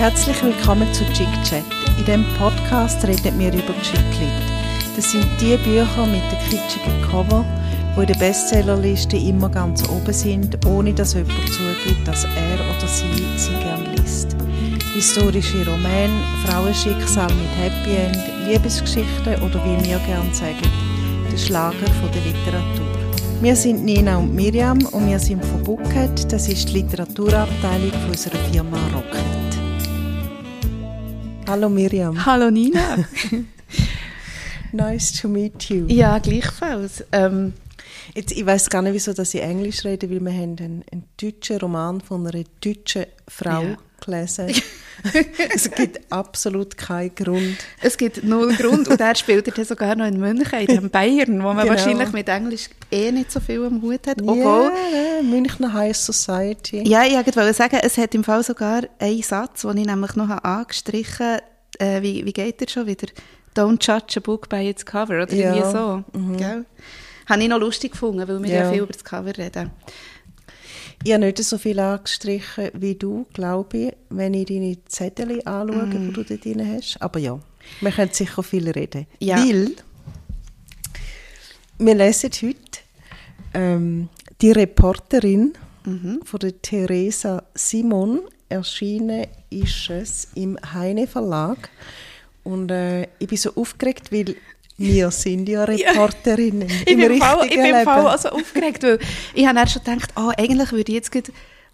Herzlich willkommen zu Chick Chat. In diesem Podcast reden wir über Chicklit. Das sind die Bücher mit den kitschigen Cover, die in der Bestsellerliste immer ganz oben sind, ohne dass jemand zugibt, dass er oder sie sie gern liest. Historische Romane, Frauenschicksal mit Happy End, Liebesgeschichten oder wie wir gern sagen, der Schlager von der Literatur. Wir sind Nina und Miriam und wir sind von Bucket, das ist die Literaturabteilung unserer Firma Rocket. Hallo Miriam. Hallo Nina. nice to meet you. Ja, gleichfalls. Ähm, Jetzt, ich weiß gar nicht, wieso dass ich Englisch rede, weil wir haben einen, einen deutschen Roman von einer deutschen Frau Ja. gelesen. es gibt absolut keinen Grund. es gibt null Grund und er spielt dann sogar noch in München, in Bayern, wo man Genau. wahrscheinlich mit Englisch eh nicht so viel am Hut hat. Ja, Obwohl, ja, Münchner High Society. ja, ich wollte sagen, es hat im Fall sogar einen Satz, den ich nämlich noch angestrichen habe. Äh, wie, wie geht der schon wieder? Don't judge a book by its cover, oder Ja. irgendwie so. Gell? Habe ich noch lustig gefunden, weil wir ja, Ja. viel über das Cover reden. Ich habe nicht so viel angestrichen wie du, glaube ich, wenn ich deine Zettel anschaue, Mhm. die du da drin hast. Aber ja, wir können sicher viel reden. Ja. Weil wir lesen heute ähm, die Reporterin Mhm. von der Theresa Simon. Erschienen ist es im Heine Verlag. Und äh, ich bin so aufgeregt, weil wir sind ja Reporterinnen Ich im bin, im Fall, ich richtigen bin Fall Leben. also aufgeregt, weil ich habe dann schon gedacht, ah, eigentlich würde ich jetzt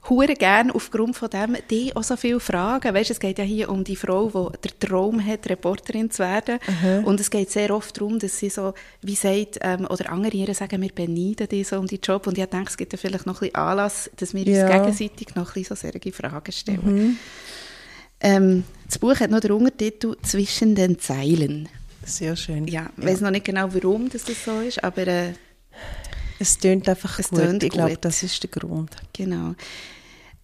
hure gerne aufgrund von dem die auch so viele Fragen. Weißt, es geht ja hier um die Frau, die den Traum hat, Reporterin zu werden. Und es geht sehr oft darum, dass sie so, wie sagt, ähm, oder andere ihre sagen, wir beneiden die so um die Job. Und ich denke, es gibt ja vielleicht noch ein bisschen Anlass, dass wir Ja. uns gegenseitig noch ein bisschen so solche Fragen stellen. Ähm, das Buch hat noch den Untertitel «Zwischen den Zeilen». Sehr schön. Ja, ich weiß noch nicht genau, warum das, das so ist, aber äh, Es tönt einfach Es gut. tönt ich glaube, das ist der Grund. genau.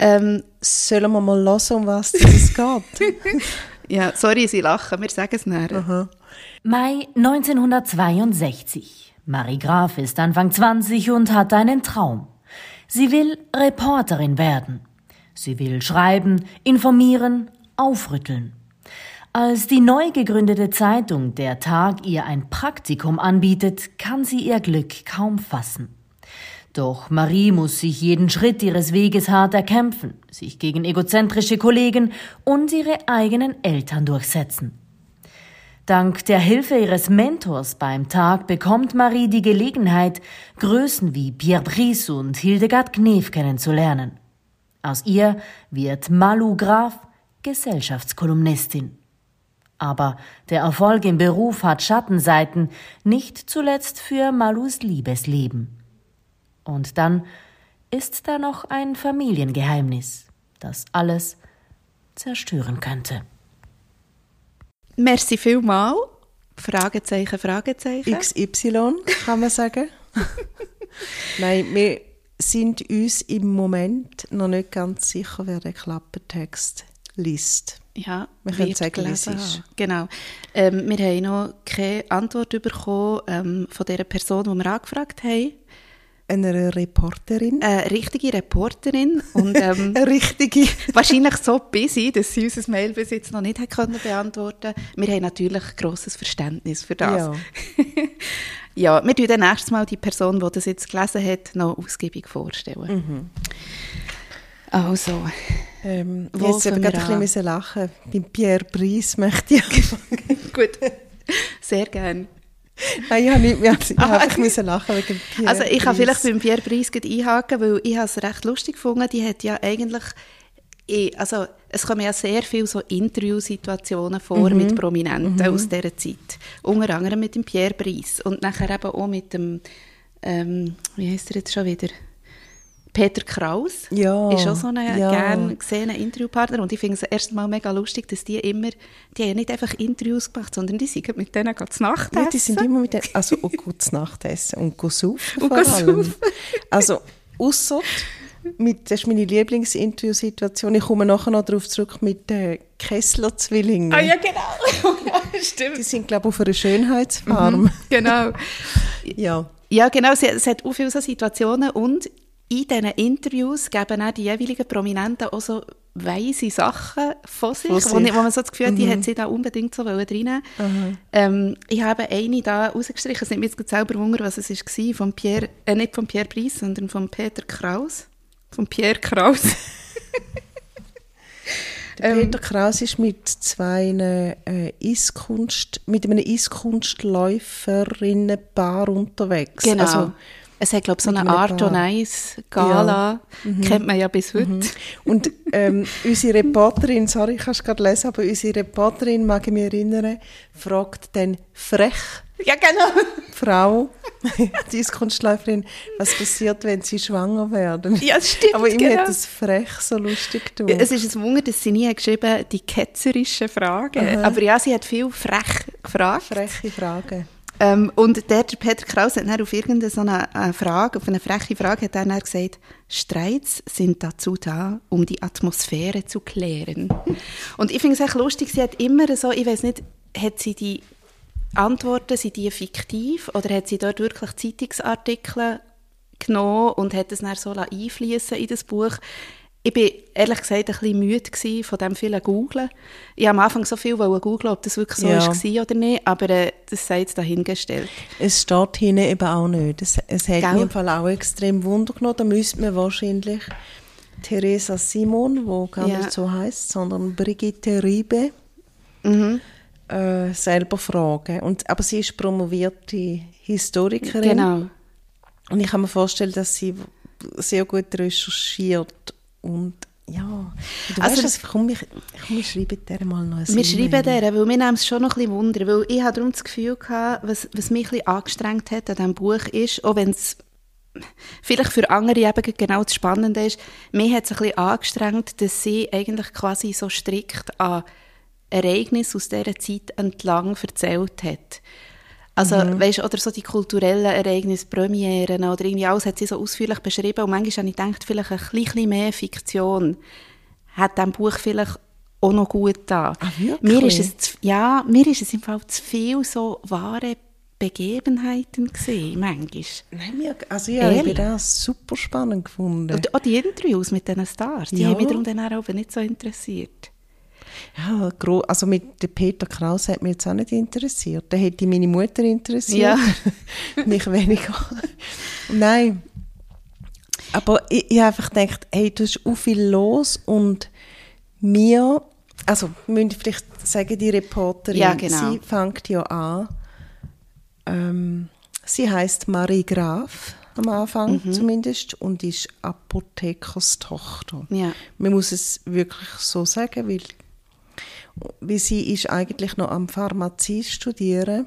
Ähm, Sollen wir mal hören, um was es geht? ja, sorry, Sie lachen, wir sagen es nachher. Mai 1962. Marie Graf ist Anfang 20 und hat einen Traum. Sie will Reporterin werden. Sie will schreiben, informieren, aufrütteln. Als die neu gegründete Zeitung Der Tag ihr ein Praktikum anbietet, kann sie ihr Glück kaum fassen. Doch Marie muss sich jeden Schritt ihres Weges hart erkämpfen, sich gegen egozentrische Kollegen und ihre eigenen Eltern durchsetzen. Dank der Hilfe ihres Mentors beim Tag bekommt Marie die Gelegenheit, Größen wie Pierre Brice und Hildegard Knef kennenzulernen. Aus ihr wird Malu Graf Gesellschaftskolumnistin. Aber der Erfolg im Beruf hat Schattenseiten, nicht zuletzt für Malus Liebesleben. Und dann ist da noch ein Familiengeheimnis, das alles zerstören könnte. Merci vielmal. Fragezeichen, Fragezeichen. XY, kann man sagen. Nein, wir sind uns im Moment noch nicht ganz sicher, wer den Klappertext liest. ja, Wir können sagen, wie es ist. haben. Genau. Ähm, wir haben noch keine Antwort bekommen ähm, von der Person, die wir angefragt haben. Eine Reporterin. Eine richtige Reporterin und ähm, Eine richtige. wahrscheinlich so busy, dass sie unser Mail bis jetzt noch nicht hat können beantworten Wir haben natürlich grosses Verständnis für das. Ja. Ja, wir tun dann nächstes Mal die Person, die das jetzt gelesen hat, noch ausgiebig vorstellen. Mhm. Also, Ähm, Wo jetzt eben gerade ein bisschen lachen. Beim Pierre Brice möchte ich anfangen. gut. Sehr gerne. Nein, ich habe nicht mehr. Ich Ah, habe okay. müssen lachen wegen Pierre Also ich kann vielleicht beim Pierre gleich einhaken, weil ich es recht lustig gefunden. Die hat ja eigentlich, eh, also es kommen ja sehr viele so Interviewsituationen vor Mhm. mit Prominenten aus dieser Zeit. Unter anderem mit dem Pierre Brice und nachher eben auch mit dem, ähm, wie heißt er jetzt schon wieder? Peter Kraus Ja, ist auch so ein ja. gern gesehener Interviewpartner und ich finde es erst mal mega lustig, dass die immer, die haben ja nicht einfach Interviews gemacht, sondern die sind mit denen zu Nacht Ja, die sind essen. immer mit den, also auch gutes Nachtessen und go saufen Und vor allem. Also ausser mit, das ist meine Lieblingsinterviewsituation. Ich komme nachher noch darauf zurück mit den Kessler-Zwillingen. Ah ja, genau. stimmt. Die sind, glaube ich, auf einer Schönheitsfarm. Genau. Ja. Ja, genau. Sie, es hat auch viele so Situationen und in diesen Interviews geben auch die jeweiligen Prominenten auch so weise Sachen von sich, Von wo, sich. ich- wo man so das Gefühl hat, die Mhm. hat sie da unbedingt so reinnehmen ähm, Ich habe eine da rausgestrichen, es nimmt mich jetzt selber Wunder, was es war, von Pierre, äh, nicht von Pierre Brice, sondern von Peter Kraus. Von Pierre Kraus. Der Ähm, Peter Kraus ist mit zwei äh, Eiskunst, mit einem Eiskunstläuferinnenpaar unterwegs. Genau. Also, es hat, glaube ich, so eine Art on Ice Gala, kennt man ja bis heute. und ähm, unsere Reporterin, sorry, ich kann es gerade lesen, aber unsere Reporterin, mag ich mich erinnern, fragt dann frech Ja, genau. Frau, die Eiskunstläuferin, was passiert, wenn sie schwanger werden. Ja, das stimmt, Aber ihm genau. hat das frech so lustig getan. Es ist ein Wunder, dass sie nie geschrieben die ketzerischen Fragen. Aha. Aber ja, sie hat viel frech gefragt. freche Frage. Ähm, und der, der Peter Kraus hat dann auf irgendeine äh, Frage, auf eine freche Frage, hat dann gesagt, Streits sind dazu da, um die Atmosphäre zu klären. Und ich finde es echt lustig, sie hat immer so, ich weiß nicht, hat sie die Antworten, sind die fiktiv oder hat sie dort wirklich Zeitungsartikel genommen und hat es dann so einfließen in das Buch? Ich bin ehrlich gesagt ein bisschen müde von dem vielen Googlen. Ich habe am Anfang so viel googlen, ob das wirklich so Ja. war oder nicht, aber äh, das sei jetzt dahingestellt. Es steht hinten eben auch nicht. Es, es hat Gell? mich im Fall auch extrem Wunder genommen. Da müsste man wahrscheinlich Theresa Simon, wo gar Ja. nicht so heißt, sondern Brigitte Riebe, Mhm. äh, selber fragen. Und, aber sie ist promovierte Historikerin. Genau. Und ich kann mir vorstellen, dass sie sehr gut recherchiert und ja, du Also- weißt, was, komm, ich, komm, wir schreiben der mal noch ein Wir schreiben der, weil wir nehmen es schon noch ein bisschen Wunder, weil ich habe darum das Gefühl gehabt, was, was mich ein bisschen angestrengt hat an diesem Buch ist, auch wenn es vielleicht für andere eben genau das Spannende ist, mich hat es ein bisschen angestrengt, dass sie eigentlich quasi so strikt an Ereignisse aus dieser Zeit entlang erzählt hat. Also, weißt, oder so die kulturellen Ereignisse, Premieren oder irgendwie alles hat sie so ausführlich beschrieben und manchmal habe ich gedacht, vielleicht ein bisschen mehr Fiktion hat diesem Buch vielleicht auch noch gut da. Ah? Mir ist es, zu- ja, mir ist es im Fall zu viel so wahre Begebenheiten gesehen, manchmal. Nein, mir, also ja, ich habe das super spannend gefunden. Und auch die Interviews mit diesen Stars, die Ja. haben mich darum dann auch nicht so interessiert. Ja, also mit dem Peter Kraus hat mich jetzt auch nicht interessiert. Der hätte meine Mutter interessiert. Ja. mich weniger. Nein. Aber ich, ich habe einfach gedacht, hey, du hast auch viel los und mir, also müssen vielleicht sagen die Reporterin, Ja, genau. sie fängt ja an, ähm, sie heißt Marie Graf am Anfang Mhm. zumindest und ist Apothekerstochter. Ja. Man muss es wirklich so sagen, weil, weil sie ist eigentlich noch am Pharmazie studieren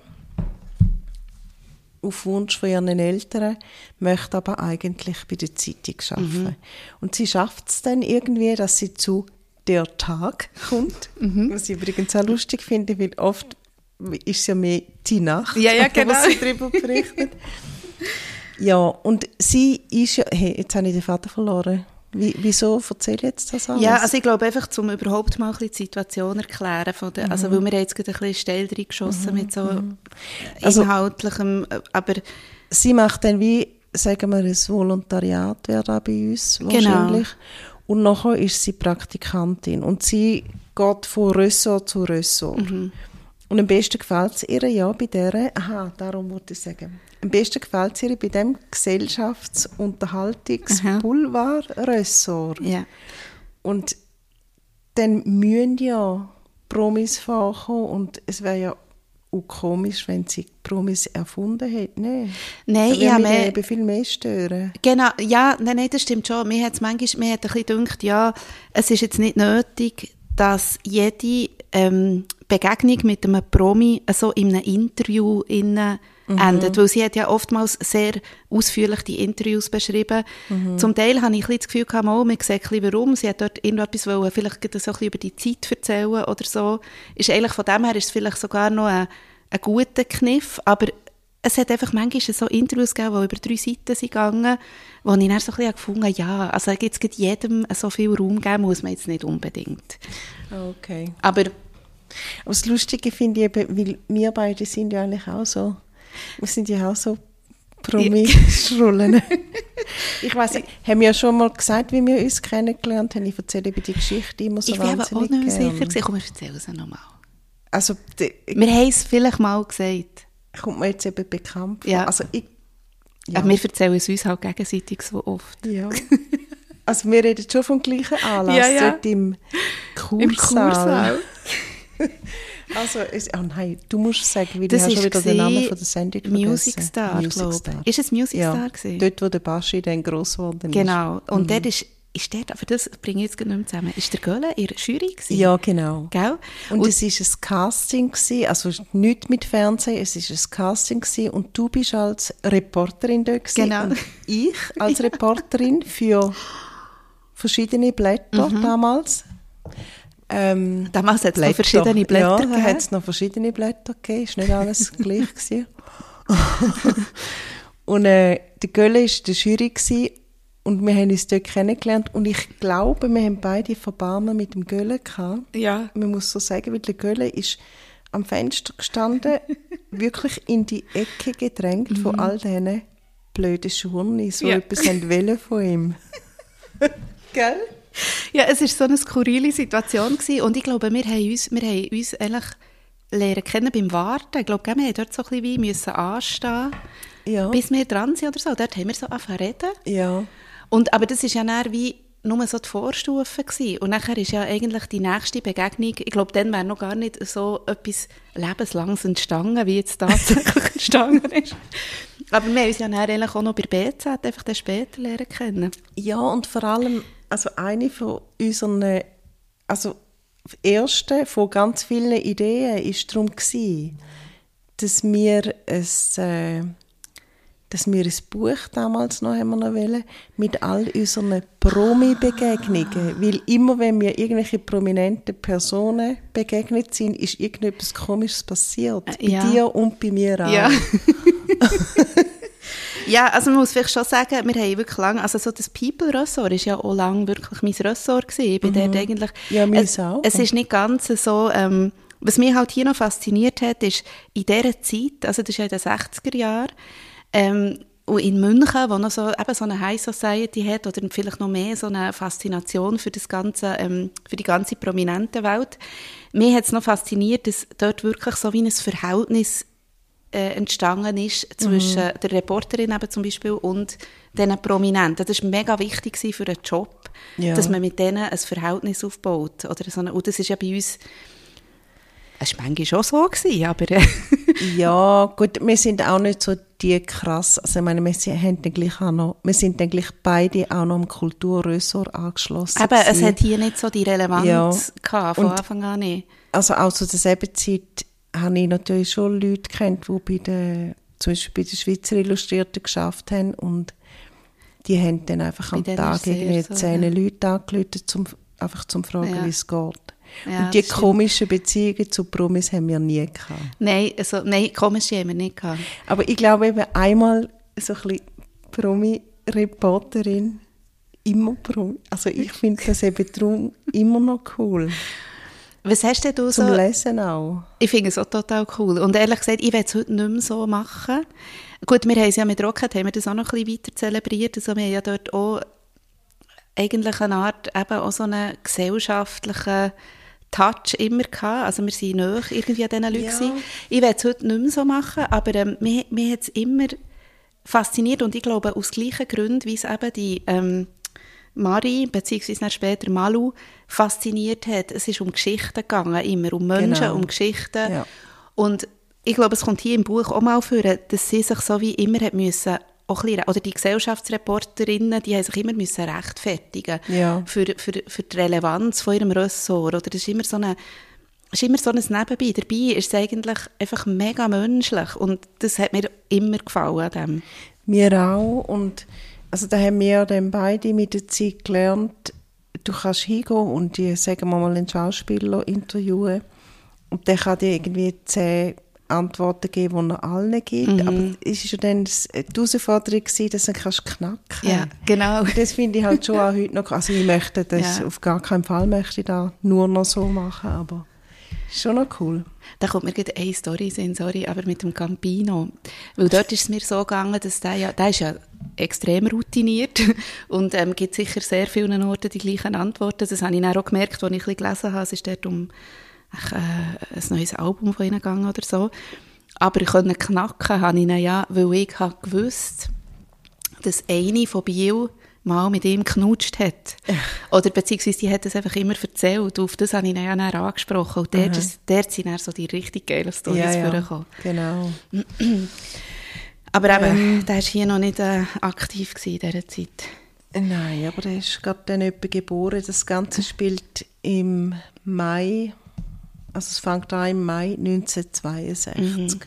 auf Wunsch von ihren Eltern, möchte aber eigentlich bei der Zeitung arbeiten. Und sie schafft es dann irgendwie, dass sie zu der Tag kommt, was ich übrigens auch lustig finde, weil oft ist es ja mehr die Nacht, Ja, ja, genau. sie darüber berichtet. ja, und sie ist ja, hey, jetzt habe ich den Vater verloren. Wie, wieso erzähle ich jetzt das alles? Ja, also ich glaube einfach, um überhaupt mal ein bisschen die Situation erklären, von der, also weil wir jetzt gerade ein bisschen steil reingeschossen mit so Also- inhaltlichem, äh, aber sie macht dann wie, sagen wir, ein Volontariat wäre da bei uns Genau. wahrscheinlich. Und nachher ist sie Praktikantin und sie geht von Ressort zu Ressort. Mhm. Und am besten gefällt es ihr ja bei der, aha, darum wollte ich sagen, am besten gefällt es ihr bei dem Gesellschafts-, Unterhaltungs-Boulevard-Ressort. ja. Und dann müssen ja Promis vorkommen und es wäre ja auch komisch, wenn sie Promis erfunden hätte. Nee. Nein, ich habe mich eben viel mehr stören. Genau, ja, nein, nein, das stimmt schon. Mir hat es manchmal, mir hat ein bisschen gedacht, ja, es ist jetzt nicht nötig, dass jede ähm, Begegnung mit einem Promi so in einem Interview innen endet, weil sie hat ja oftmals sehr ausführlich die Interviews beschrieben. Zum Teil habe ich ein das Gefühl gehabt, mal, man sieht ein bisschen warum, sie hat dort irgendetwas wollen, vielleicht so ein bisschen über die Zeit erzählen oder so. Ist eigentlich von dem her ist es vielleicht sogar noch ein, ein guter Kniff, aber es hat einfach manchmal so Interviews gegeben, die über drei Seiten sind gegangen, wo ich dann so ein bisschen gefunden habe, ja, also gibt jedem so viel Raum geben, muss man jetzt nicht unbedingt. Okay. Aber Aber das Lustige finde ich eben, weil wir beide sind ja eigentlich auch so, wir sind ja auch so Promi-Schrullen. ich weiß nicht, haben wir ja schon mal gesagt, wie wir uns kennengelernt haben? Ich erzähle über die Geschichte immer so ich bin aber auch wahnsinnig nicht mehr sicher. gewesen. Komm, wir erzählen es nochmal. Also, die, Wir haben es vielleicht mal gesagt. kommt mir jetzt eben bekannt vor. Ja. Also, ich, ja. Aber wir erzählen es uns halt gegenseitig so oft. ja. Also, wir reden schon vom gleichen Anlass, Ja, ja. dort im Kursaal. Im Kursaal. Also, es, oh nein, du musst sagen, weil Das ich schon wieder den Namen von der Sendung Music vergessen. Star, Music glaube Star. ich. Ist es Music ja, Star gewesen? dort, wo der Baschi dann gross geworden ist. Genau. Und dort ist, ist dort, aber das bringe ich jetzt nicht mehr zusammen, ist der Gölle in der Jury gewesen? Ja, genau. Gell? Und, es war ein Casting, gewesen, also nicht mit Fernsehen, es war ein Casting gewesen, und du bist als Reporterin dort gewesen, Genau. und ich als Reporterin für verschiedene Blätter Mhm. damals. Ähm, Damals hat es noch verschiedene Blätter ja, da hat es noch verschiedene Blätter gegeben, ist nicht alles gleich gewesen. und äh, der Gölle war der Jury gewesen, und wir haben uns dort kennengelernt und ich glaube, wir haben beide Verbarmen mit dem Gölle gehabt Ja. man muss so sagen, weil der Gölle ist am Fenster gestanden, wirklich in die Ecke gedrängt von all diesen blöden Schuhen, die so Mhm. Ja. etwas haben wollen von ihm. Gell? Ja, es war so eine skurrile Situation gewesen. und ich glaube, wir haben uns, wir haben uns eigentlich lernen kennen beim Warten. Ich glaube, wir haben dort so ein bisschen wie müssen anstehen, Ja. bis wir dran sind oder so. Dort haben wir so angefangen reden. ja. Und, aber das war ja dann wie nur so die Vorstufe. Gewesen. Und nachher ist ja eigentlich die nächste Begegnung, ich glaube, dann wäre noch gar nicht so etwas Lebenslanges entstanden, wie jetzt tatsächlich entstanden ist. Aber wir haben uns ja dann eigentlich auch noch bei BZ einfach dann später lernen kennen. Ja, und vor allem, also eine von unseren, also erste von ganz vielen Ideen ist darum gewesen, dass wir es, äh, dass wir ein Buch damals noch haben wir noch wollen, mit all unseren Promi-Begegnungen, weil immer wenn wir irgendwelche prominenten Personen begegnet sind, ist irgendetwas Komisches passiert. Bei ja. dir und bei mir auch. Ja. ja, also man muss vielleicht schon sagen, wir haben wirklich lange, also so das People-Ressort ist ja auch lange wirklich mein Ressort gewesen. Ich bin dort eigentlich... Mhm. Ja, es, auch. Es ist nicht ganz so... Ähm, was mich halt hier noch fasziniert hat, ist, in dieser Zeit, also das ist ja in den 60er Jahren, ähm, und in München, wo noch so, eben so eine High Society hat oder vielleicht noch mehr so eine Faszination für, das ganze, ähm, für die ganze prominente Welt. Mir hat es noch fasziniert, dass dort wirklich so wie ein Verhältnis äh, entstanden ist zwischen Mhm. der Reporterin eben zum Beispiel und diesen Prominenten. Das war mega wichtig für einen Job, Ja. dass man mit denen ein Verhältnis aufbaut. Oder so eine, und das ist ja bei uns, es war manchmal schon so, gewesen, aber äh, Ja, gut, wir sind auch nicht so die krass, also ich meine, wir sind, gleich auch noch, wir sind dann gleich beide auch noch im Kulturressort angeschlossen. eben, es hat hier nicht so die Relevanz Ja. gehabt, von Und- Anfang an nicht. Also auch zu derselben Zeit habe ich natürlich schon Leute kennt, die bei der, zum Beispiel bei der Schweizer Illustrierten geschafft haben und die haben dann einfach Bei am Tag irgendwie so, zehn ja. Leute angerufen, zum, einfach zum fragen, Ja. wie es geht. Ja, und die komischen Beziehungen zu Promis haben wir nie gehabt. Nein, also, nein, komische haben wir nicht gehabt. Aber ich glaube eben einmal so ein bisschen Promi-Reporterin, immer Promi. Also ich finde das eben darum immer noch cool. Was hast denn du Zum so... Lesen auch. Ich finde es auch total cool. Und ehrlich gesagt, ich will es heute nicht mehr so machen. Gut, wir haben es ja mit Rocket, haben wir das auch noch ein bisschen weiter zelebriert. Also wir haben ja dort auch eigentlich eine Art, eben auch so einen gesellschaftlichen Touch immer gehabt. Also wir sind nahe irgendwie an diesen Leuten. Ja. Ich will es heute nicht mehr so machen, aber ähm, mir, mir hat es immer fasziniert und ich glaube aus gleichen Gründen, wie es eben die ähm, Mari, beziehungsweise später Malu, fasziniert hat. Es ist um Geschichten gegangen, immer um Menschen, Genau. um Geschichten. Ja. Und ich glaube, es kommt hier im Buch auch mal vor, dass sie sich so wie immer hat müssen, auch ein bisschen, oder die Gesellschaftsreporterinnen, die haben sich immer müssen rechtfertigen Ja. für, für, für die Relevanz von ihrem Ressort. Oder das ist immer so eine ist immer so ein Nebenbei. Dabei ist es eigentlich einfach mega menschlich und das hat mir immer gefallen an dem. Mir auch. Und also da haben wir dann beide mit der Zeit gelernt, du kannst hingehen und die, sagen wir mal, einen Schauspieler interviewen und der kann dir irgendwie zehn Antworten geben, die er allen gibt. Mhm. Aber es war ja dann das- die Herausforderung, gewesen, dass du kannst knacken Ja, genau. Das finde ich halt schon auch heute noch, also ich möchte das, Ja. auf gar keinen Fall möchte ich da nur noch so machen, aber Schon noch cool. Da kommt mir gerade eine Story in, sorry, aber mit dem Campino. Weil dort ist es mir so gegangen, dass der ja, der ist ja extrem routiniert und ähm, gibt sicher sehr vielen Orten die gleichen Antworten. Das habe ich dann auch gemerkt, als ich ein gelesen habe. Es ist dort um äh, ein neues Album von ihnen gegangen oder so. Aber ich konnte knacken, habe ich ihn ja, weil ich habe gewusst, dass eine von Biel mal mit ihm knutscht hat. Oder beziehungsweise die hat es einfach immer erzählt. Auf das habe ich ihn ja dann angesprochen. Und dort, ist, dort sind dann so die richtig geilen Storys Ja, ja. vorgekommen. Genau. Aber eben, der war hier noch nicht äh, aktiv in dieser Zeit. Nein, aber er ist gerade dann etwa geboren. Das Ganze spielt im Mai, also es fängt an im Mai 1962.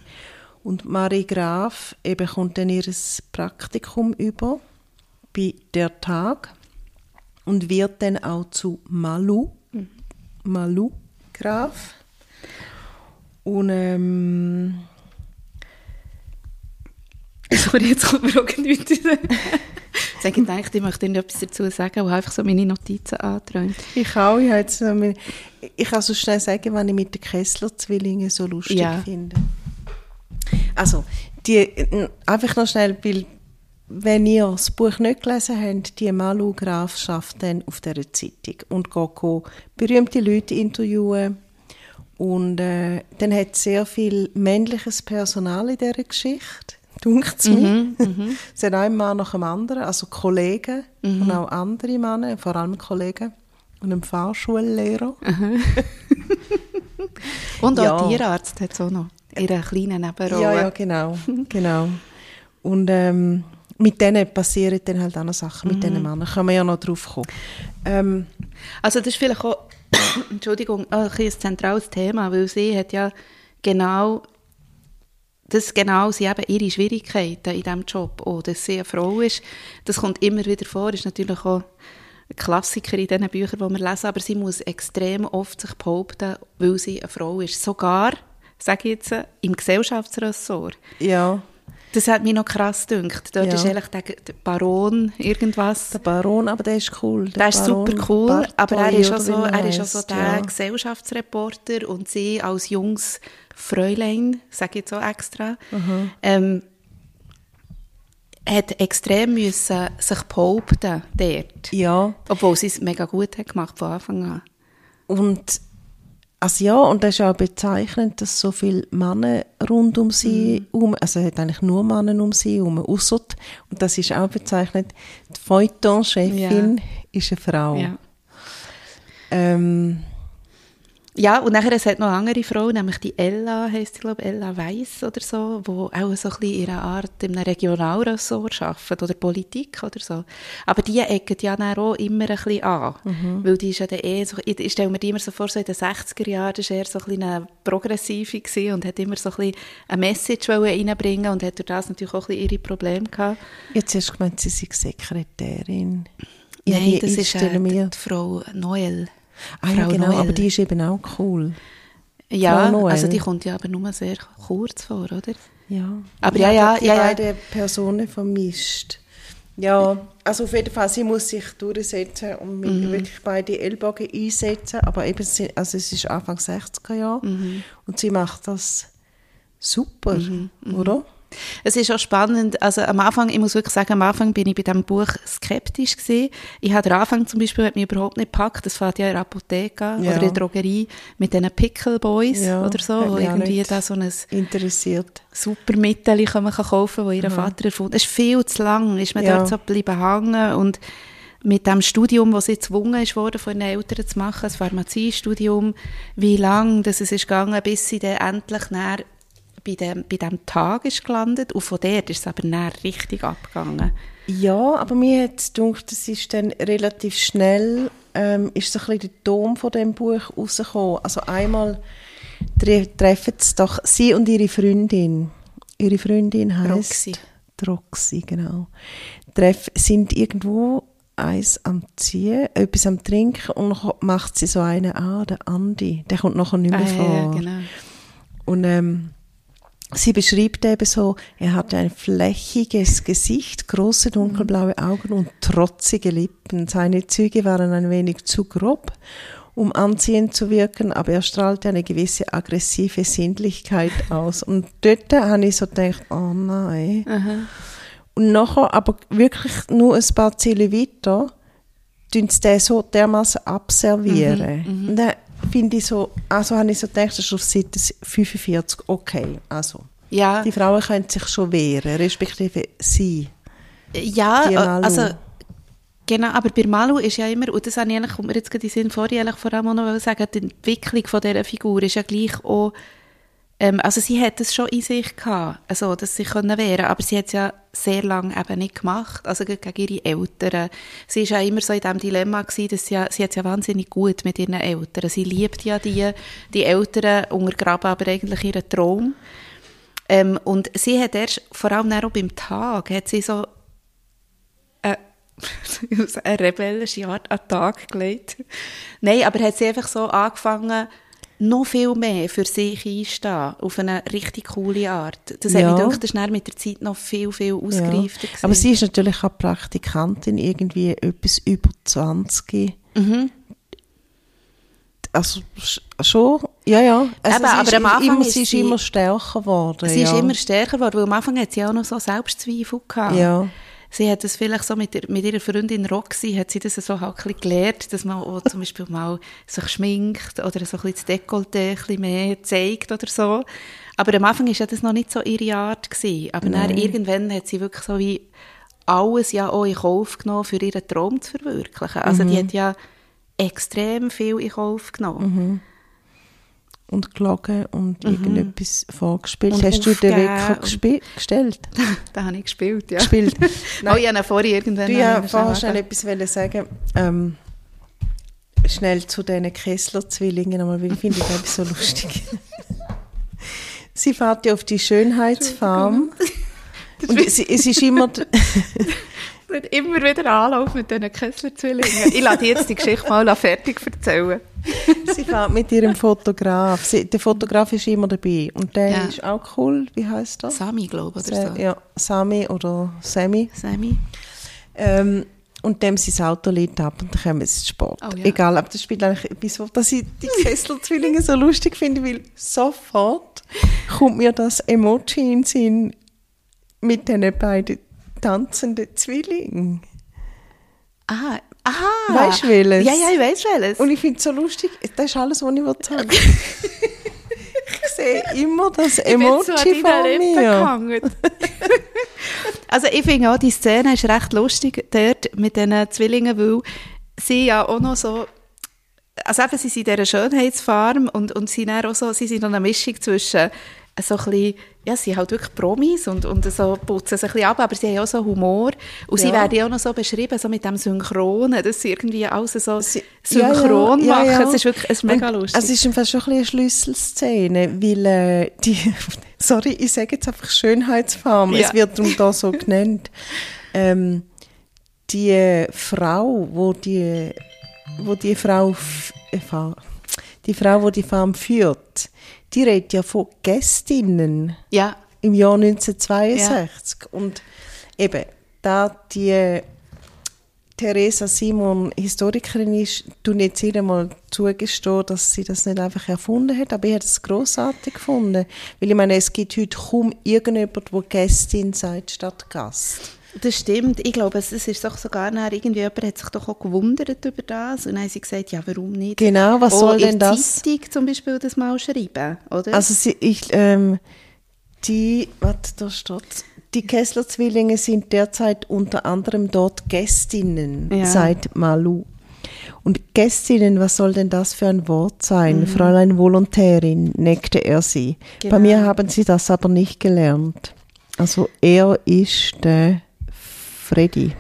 Und Marie Graf eben kommt dann ihr Praktikum über bei Der Tag und wird dann auch zu Malu, Malu Graf. Und ähm, Sorry, jetzt kommt mir nichts. Jetzt habe ich gedacht, ich möchte Ihnen etwas dazu sagen habe einfach so meine Notizen angeträumt. Ich auch. Ich, jetzt meine, ich kann so schnell sagen, was ich mit den Kessler-Zwillingen so lustig Ja. finde. Also, die, einfach noch schnell, weil, wenn ihr das Buch nicht gelesen habt, die Malu Graf schafft dann auf dieser Zeitung und geht berühmte Leute interviewen. Und äh, dann hat es sehr viel männliches Personal in dieser Geschichte, dunkt es mir. es hat ein Mann nach dem anderen, also Kollegen und auch andere Männer, vor allem Kollegen und ein Fahrschullehrer. Und auch Ja. Tierarzt hat es auch noch. Ihre kleinen Nebenrolle. Ja, ja, genau, genau. Und ähm, mit denen passieren dann halt auch noch Sachen, mit diesen Männern. Können wir ja noch drauf kommen. Ähm, Also das ist vielleicht auch, Entschuldigung, auch ein, ein zentrales Thema, weil sie hat ja genau, das genau sind eben ihre Schwierigkeiten in diesem Job, auch, dass sie eine Frau ist. Das kommt immer wieder vor, ist natürlich auch ein Klassiker in diesen Büchern, die wir lesen, aber sie muss extrem oft sich behaupten, weil sie eine Frau ist. Sogar, sage ich jetzt, im Gesellschaftsressort. ja, Das hat mich noch krass gedacht. Dort Ja. ist eigentlich der, der Baron irgendwas. der Baron, aber der ist cool. Der ist Baron super cool, Bartoli aber er ist auch so, er ist auch so der ja. Gesellschaftsreporter und sie als junges Fräulein, sage ich jetzt auch extra, Mhm. ähm, hat extrem müssen sich behaupten dort. Ja, Obwohl sie es mega gut hat gemacht von Anfang an. und also ja, und das ist auch bezeichnend, dass so viele Männer rund um sie Mhm. um, also er hat eigentlich nur Männer um sie herum, ausser, und das ist auch bezeichnend, die Feuilleton-Chefin ist eine Frau. Ja. Ähm, Ja, und nachher es hat noch eine andere Frau, nämlich die Ella, heisst sie, glaube Ella Weiss oder so, die auch so ein bisschen ihre Art in einem Regionalressort arbeitet oder Politik oder so. Aber die ecken ja dann auch immer ein bisschen an, weil die ist ja dann eh so, ich stelle mir die immer so vor, so in den 60er Jahren, war eher so ein bisschen eine progressive gewesen und hat immer so ein bisschen eine Message reinbringen und hat durch das natürlich auch ein bisschen ihre Probleme gehabt. Jetzt hast du gemeint, sie sei Sekretärin. Ja, Nein, das ist stelle äh, die Frau Noel. Ah ja, Frau genau, Noel. aber die ist eben auch cool. Ja, also die kommt ja aber nur sehr kurz vor, oder? Ja. Aber ja, habe ja, die ja, ja. beiden Personen vermischt. Ja, also auf jeden Fall, sie muss sich durchsetzen und mit Mhm. wirklich beide Ellbogen einsetzen, aber eben, sie- also es ist Anfang 60er Jahre Mhm. und sie macht das super, oder? Es ist auch spannend, also am Anfang, ich muss wirklich sagen, am Anfang bin ich bei diesem Buch skeptisch gewesen. Ich habe den Anfang zum Beispiel hat mich überhaupt nicht gepackt, das fängt ja in der Apotheke Ja. oder in der Drogerie mit diesen Pickle Boys Ja, oder so, wo irgendwie da so ein Interessiert. super Mittel kann man kaufen, das ihr Vater erfunden hat. Es ist viel zu lang, ist man Ja. dort so geblieben hängen und mit dem Studium, das sie gezwungen ist worden, von ihren Eltern zu machen, das Pharmaziestudium, wie lang das es ist gegangen, bis sie dann endlich näher bei dem, bei dem Tag ist gelandet und von dort ist es aber näher richtig abgegangen. Ja, aber mir hat es gedacht, es ist dann relativ schnell, ähm, ist so ein bisschen der Dom von dem Buch rausgekommen. Also einmal tre treffen es doch sie und ihre Freundin. Ihre Freundin heißt Roxy. Roxy, genau. Treff, sind irgendwo eins am Ziehen, etwas am Trinken und macht sie so einen an, der Andi. Der kommt nachher nicht mehr Ah, vor. ja, genau. Und ähm, sie beschreibt eben so, er hatte ein flächiges Gesicht, große dunkelblaue Augen und trotzige Lippen. Seine Züge waren ein wenig zu grob um anziehend zu wirken, aber er strahlte eine gewisse aggressive Sinnlichkeit aus. Und dort habe ich so gedacht, oh nein. Und nachher, aber wirklich nur ein paar Ziele weiter, tun sie den so dermaßen abservieren. Und dann finde ich so, also habe ich so gedacht, das ist auf Seite 45, okay, also. Ja, Die Frauen können sich schon wehren, respektive sie. ja äh, also genau, aber bei Malu ist ja immer, und das habe ich eigentlich, kommt mir jetzt gerade in den Sinn vorher eigentlich vor allem noch sagen, die Entwicklung von dieser Figur ist ja gleich auch, ähm, also sie hat es schon in sich gehabt, also, dass sie können wehren, aber sie hat es ja sehr lange eben nicht gemacht, also gegen ihre Eltern. Sie ist ja immer so in diesem Dilemma gewesen, dass sie, ja, sie hat es ja wahnsinnig gut mit ihren Eltern. Sie liebt ja die, die Eltern, untergraben aber eigentlich ihren Traum. Ähm, und sie hat erst, vor allem auch beim Tag, hat sie so äh, eine rebellische Art an den Tag gelegt. Nein, aber hat sie einfach so angefangen, noch viel mehr für sich einstehen, auf eine richtig coole Art. Das Ja. hat mich gedacht, das ist mit der Zeit noch viel, viel ausgereifter Ja. Aber sie ist natürlich auch Praktikantin, irgendwie etwas über 20. Mhm. Also sch- schon, ja, ja. Also Eben, aber am Anfang immer, ist sie ist sie- immer stärker geworden. Sie ja. ist immer stärker geworden, weil am Anfang hat sie auch noch so Selbstzweifel gehabt. Ja. Sie hat das vielleicht so mit, der, mit ihrer Freundin Roxy, hat sie das so halt ein gelernt, dass man auch zum Beispiel mal sich schminkt oder so ein bisschen das Dekolleté ein bisschen mehr zeigt oder so. Aber am Anfang war ja das noch nicht so ihre Art. Gewesen. Aber dann irgendwann hat sie wirklich so wie alles ja auch in Kauf genommen, für ihren Traum zu verwirklichen. Also Mhm. die hat ja extrem viel in Kauf genommen. Und gelogen und irgendetwas vorgespielt. Mhm. Und Hast du den Wecker gestellt? da habe ich gespielt, ja. Gespielt. oh, ich habe vorhin irgendwann... Du ja vorher schnell etwas wollen sagen. Ähm, schnell zu diesen Kessler-Zwillingen nochmal, weil ich finde das so lustig. Sie fährt ja auf die Schönheitsfarm. Und sie, es ist immer, d- wird immer wieder Anlauf mit diesen Kessler-Zwillingen. Ich lasse jetzt die Geschichte mal fertig erzählen. sie fährt mit ihrem Fotograf. Sie, der Fotograf ist immer dabei. Und der Ja. ist auch cool. Wie heißt er? Sami, glaube ich, so. Ja, Sami oder Sammy. Sami. Ähm, und dem sein Auto lädt ab und dann kommen sie zu Sport. Oh ja. Egal, aber das spielt eigentlich etwas, dass ich die Kessler-Zwillinge so lustig finde, weil sofort kommt mir das Emoji in den Sinn mit den beiden tanzenden Zwillingen. Ah, aha. Weisst du welches? Ja, ja, ich weiß welches. Und ich finde es so lustig, das ist alles, was ich sagen Ich sehe immer das Ich bin Emoji so Lippen mir. also ich finde auch, die Szene ist recht lustig dort mit diesen Zwillingen, weil sie ja auch noch so also eben, sie sind in dieser Schönheitsfarm und, und sie, dann auch so, sie sind noch eine Mischung zwischen so ein bisschen, ja, sie sind halt wirklich Promis und, und so putzen sich ein bisschen ab, aber sie haben auch so Humor und sie Ja. werden ja auch noch so beschrieben, so mit dem Synchronen, dass sie irgendwie alles so Sie- synchron ja, ja, machen. Es ist wirklich es ist mega lustig. Es ist im Fall schon ein bisschen eine Schlüsselszene, weil äh, die, sorry, ich sage jetzt einfach Schönheitsfarm, es wird darum da so genannt. Ähm, die äh, Frau, wo die, wo die Frau, äh, die Frau, wo die Farm führt, die redet ja von Gästinnen ja, im Jahr 1962. Und eben, da die Theresa Simon Historikerin ist, du nicht ihr mal zugestehen, dass sie das nicht einfach erfunden hat, aber ich habe es grossartig gefunden. Weil ich meine, es gibt heute kaum irgendjemand, der Gästin sagt statt Gast. Das stimmt. Ich glaube, es ist doch sogar nachher, irgendwie jemand hat sich doch auch gewundert über das. Und dann haben sie gesagt, ja, warum nicht? Genau, was auch soll denn das? Zeitung zum Beispiel das mal schreiben, oder? Also sie, ich, ähm, die, warte, da steht, die Kessler-Zwillinge sind derzeit unter anderem dort Gästinnen, Ja. seit Malu. Und Gästinnen, was soll denn das für ein Wort sein? Mhm. Fräulein Volontärin, neckte er sie. Bei Genau. mir haben sie das aber nicht gelernt. Also er ist der Freddy.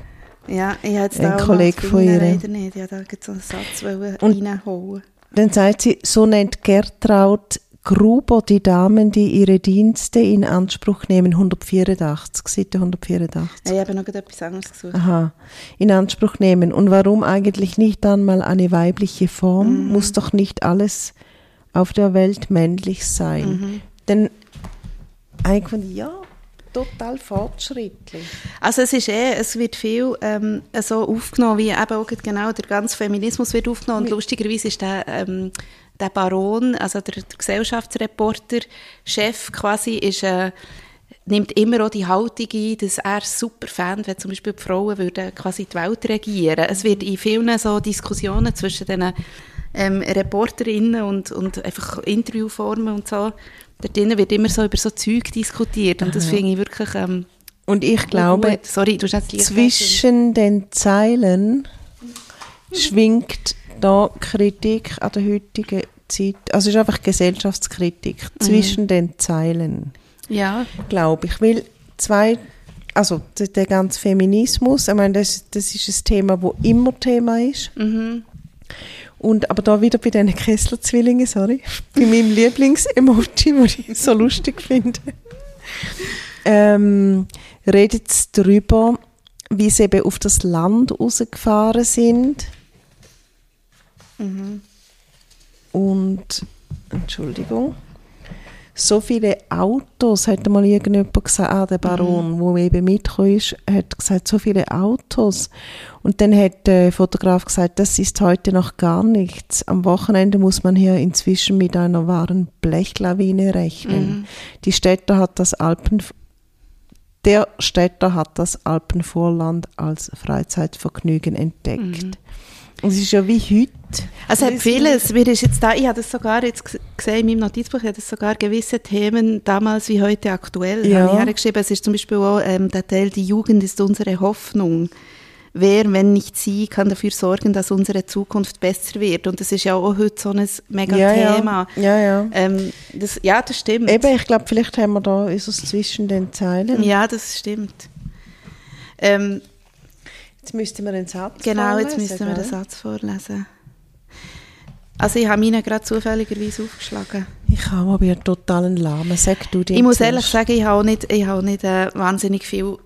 ja, ich habe jetzt auch Kollege noch von ihr. leider nicht. Ich wollte da so einen Satz reinhauen. Dann sagt sie, so nennt Gertraud Gruber die Damen, die ihre Dienste in Anspruch nehmen, 184, Seite 184. Ja, ich habe noch etwas anderes gesucht. Aha, in Anspruch nehmen. Und warum eigentlich nicht dann mal eine weibliche Form? Mhm. Muss doch nicht alles auf der Welt männlich sein. Mhm. Denn eigentlich, ja, total fortschrittlich. Also es ist eh, es wird viel ähm, so aufgenommen, wie eben auch genau der ganze Feminismus wird aufgenommen. Und lustigerweise ist der, ähm, der Baron, also der, der Gesellschaftsreporter, Chef quasi, ist äh, nimmt immer auch die Haltung ein, dass er super fand, wenn zum Beispiel die Frauen würden quasi die Welt regieren. Es wird in vielen so Diskussionen zwischen den ähm, Reporterinnen und, und einfach Interviewformen und so, dort drinnen wird immer so über so Zeug diskutiert und das finde ich wirklich ähm, Und ich glaube. Sorry, zwischen den Zeilen schwingt da Kritik an der heutigen Zeit, also es ist einfach Gesellschaftskritik zwischen den Zeilen, Ja, glaube ich, weil zwei, also der, der ganze Feminismus, ich meine, das, das ist ein Thema, wo immer Thema ist. Und aber da wieder bei diesen Kessler-Zwillingen, sorry, bei meinem Lieblings-Emoji, den ich so lustig finde, ähm, redet es darüber, wie sie eben auf das Land rausgefahren sind. Und, Entschuldigung, so viele Autos, hat mal irgendjemand gesagt, ah, der Baron, wo eben mitgekommen ist, hat gesagt, so viele Autos. Und dann hat der Fotograf gesagt, das ist heute noch gar nichts. Am Wochenende muss man hier inzwischen mit einer wahren Blechlawine rechnen. Die Städte hat das Alpen, der Städter hat das Alpenvorland als Freizeitvergnügen entdeckt. Und es ist ja wie heute. Also es hat vieles, mir ist jetzt da, ich habe das sogar jetzt gesehen in meinem Notizbuch, ich habe das sogar gewisse Themen damals wie heute aktuell, Ja. habe hergeschrieben. Es ist zum Beispiel auch ähm, der Teil, die Jugend ist unsere Hoffnung. Wer, wenn nicht sie, kann dafür sorgen, dass unsere Zukunft besser wird. Und das ist ja auch heute so ein mega ja, Thema. Ja, ja. ja. Ähm, das, ja, das stimmt. Eben, ich glaube, vielleicht haben wir da ist es zwischen den Zeilen. Ja, das stimmt. Ähm, Jetzt müssten wir den Satz genau, jetzt vorlesen, müssen wir den gell? Satz vorlesen. Also ich habe meinen gerade zufälligerweise aufgeschlagen. Ich habe aber einen totalen Lahmen. Sag du den Ich muss ehrlich sagen, ich habe auch nicht, ich habe nicht äh, wahnsinnig viel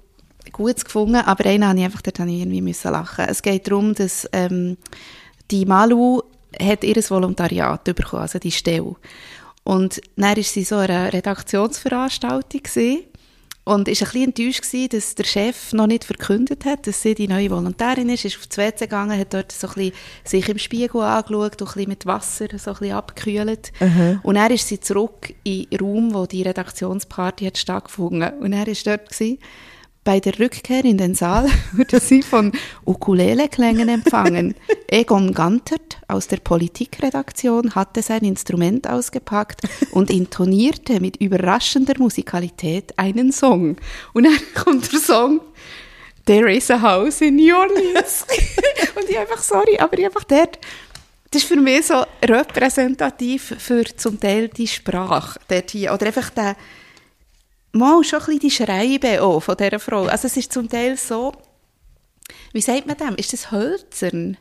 Gutes gefunden, aber einen habe ich einfach, dort ich irgendwie müssen lachen. Es geht darum, dass ähm, die Malu hat ihr Volontariat bekommen, also die Stelle. Und dann war sie so eine Redaktionsveranstaltung gewesen und ist ein bisschen enttäuscht gewesen, dass der Chef noch nicht verkündet hat, dass sie die neue Volontärin ist, ist auf die WC gegangen, hat dort so ein bisschen sich im Spiegel angeschaut und ein bisschen mit Wasser so ein bisschen abgekühlt. Und dann ist sie zurück in den Raum, wo die Redaktionsparty hat stattgefunden. Und er ist dort gewesen. Bei der Rückkehr in den Saal wurde sie von Ukulele-Klängen empfangen. Egon Gantert aus der Politikredaktion hatte sein Instrument ausgepackt und intonierte mit überraschender Musikalität einen Song. Und dann kommt der Song There is a house in New Orleans. und ich einfach, sorry, aber ich einfach dort, das ist für mich so repräsentativ für zum Teil die Sprache dort hier. Oder einfach der, mal schon ein bisschen die Schreibe auch von dieser Frau. Also es ist zum Teil so, wie sagt man dem? Ist das hölzern?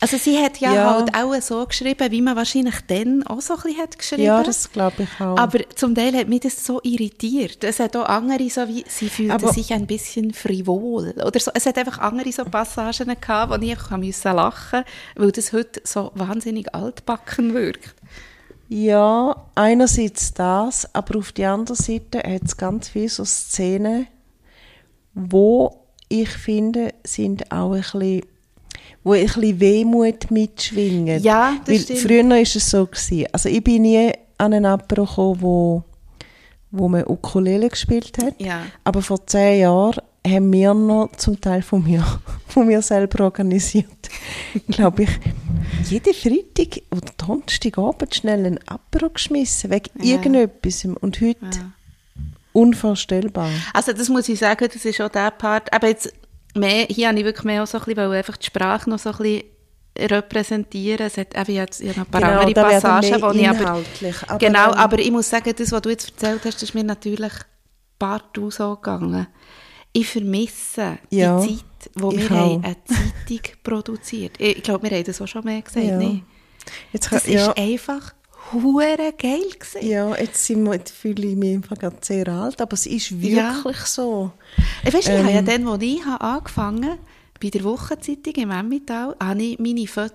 Also sie hat ja, Ja. halt auch so geschrieben, wie man wahrscheinlich dann auch so ein bisschen hat geschrieben. Ja, das glaube ich auch. Aber zum Teil hat mich das so irritiert. Es hat auch andere, so wie, sie fühlte Aber- sich ein bisschen frivol. Oder so. Es hat einfach andere so Passagen gehabt, wo ich einfach musste lachen weil das heute so wahnsinnig altbacken wirkt. Ja, einerseits das, aber auf der anderen Seite hat es ganz viele so Szenen, wo ich finde, sind auch ein bisschen, wo ein bisschen Wehmut mitschwingen. Ja, das Weil stimmt. früher war es so. Gewesen. Also ich bin nie an einen Apero gekommen, wo, wo man Ukulele gespielt hat. Ja. Aber vor zehn Jahren haben wir noch zum Teil von mir, von mir selber organisiert, glaube ich, jeden Freitag oder Donnerstagabend schnell ein Apero geschmissen, wegen Ja. irgendetwas. Und heute unvorstellbar. Also das muss ich sagen, das ist auch der Part. Aber jetzt mehr, hier habe ich wirklich mehr auch so ein bisschen, weil einfach die Sprache noch so ein bisschen repräsentieren. Es hat eben jetzt ja noch ein paar Genau, andere Passagen, wo ich aber, inhaltlich, aber, genau, aber ich muss sagen, das, was du jetzt erzählt hast, ist mir natürlich partout so gegangen. Ich vermisse Ja, die Zeit, wo ich wir haben eine Zeitung produziert. Ich glaube, wir haben das auch schon mehr gesagt, Ja. nee. Jetzt, Das kann- ja, ist einfach hure geil gewesen. ja, jetzt, sind wir, jetzt fühle ich mich einfach gerade sehr alt, aber es ist Ja. wirklich so. Ich weißt, ich habe ja Ähm. dann, als ich habe angefangen bei der Wochenzeitung im Emmental, habe ich meine Fotos,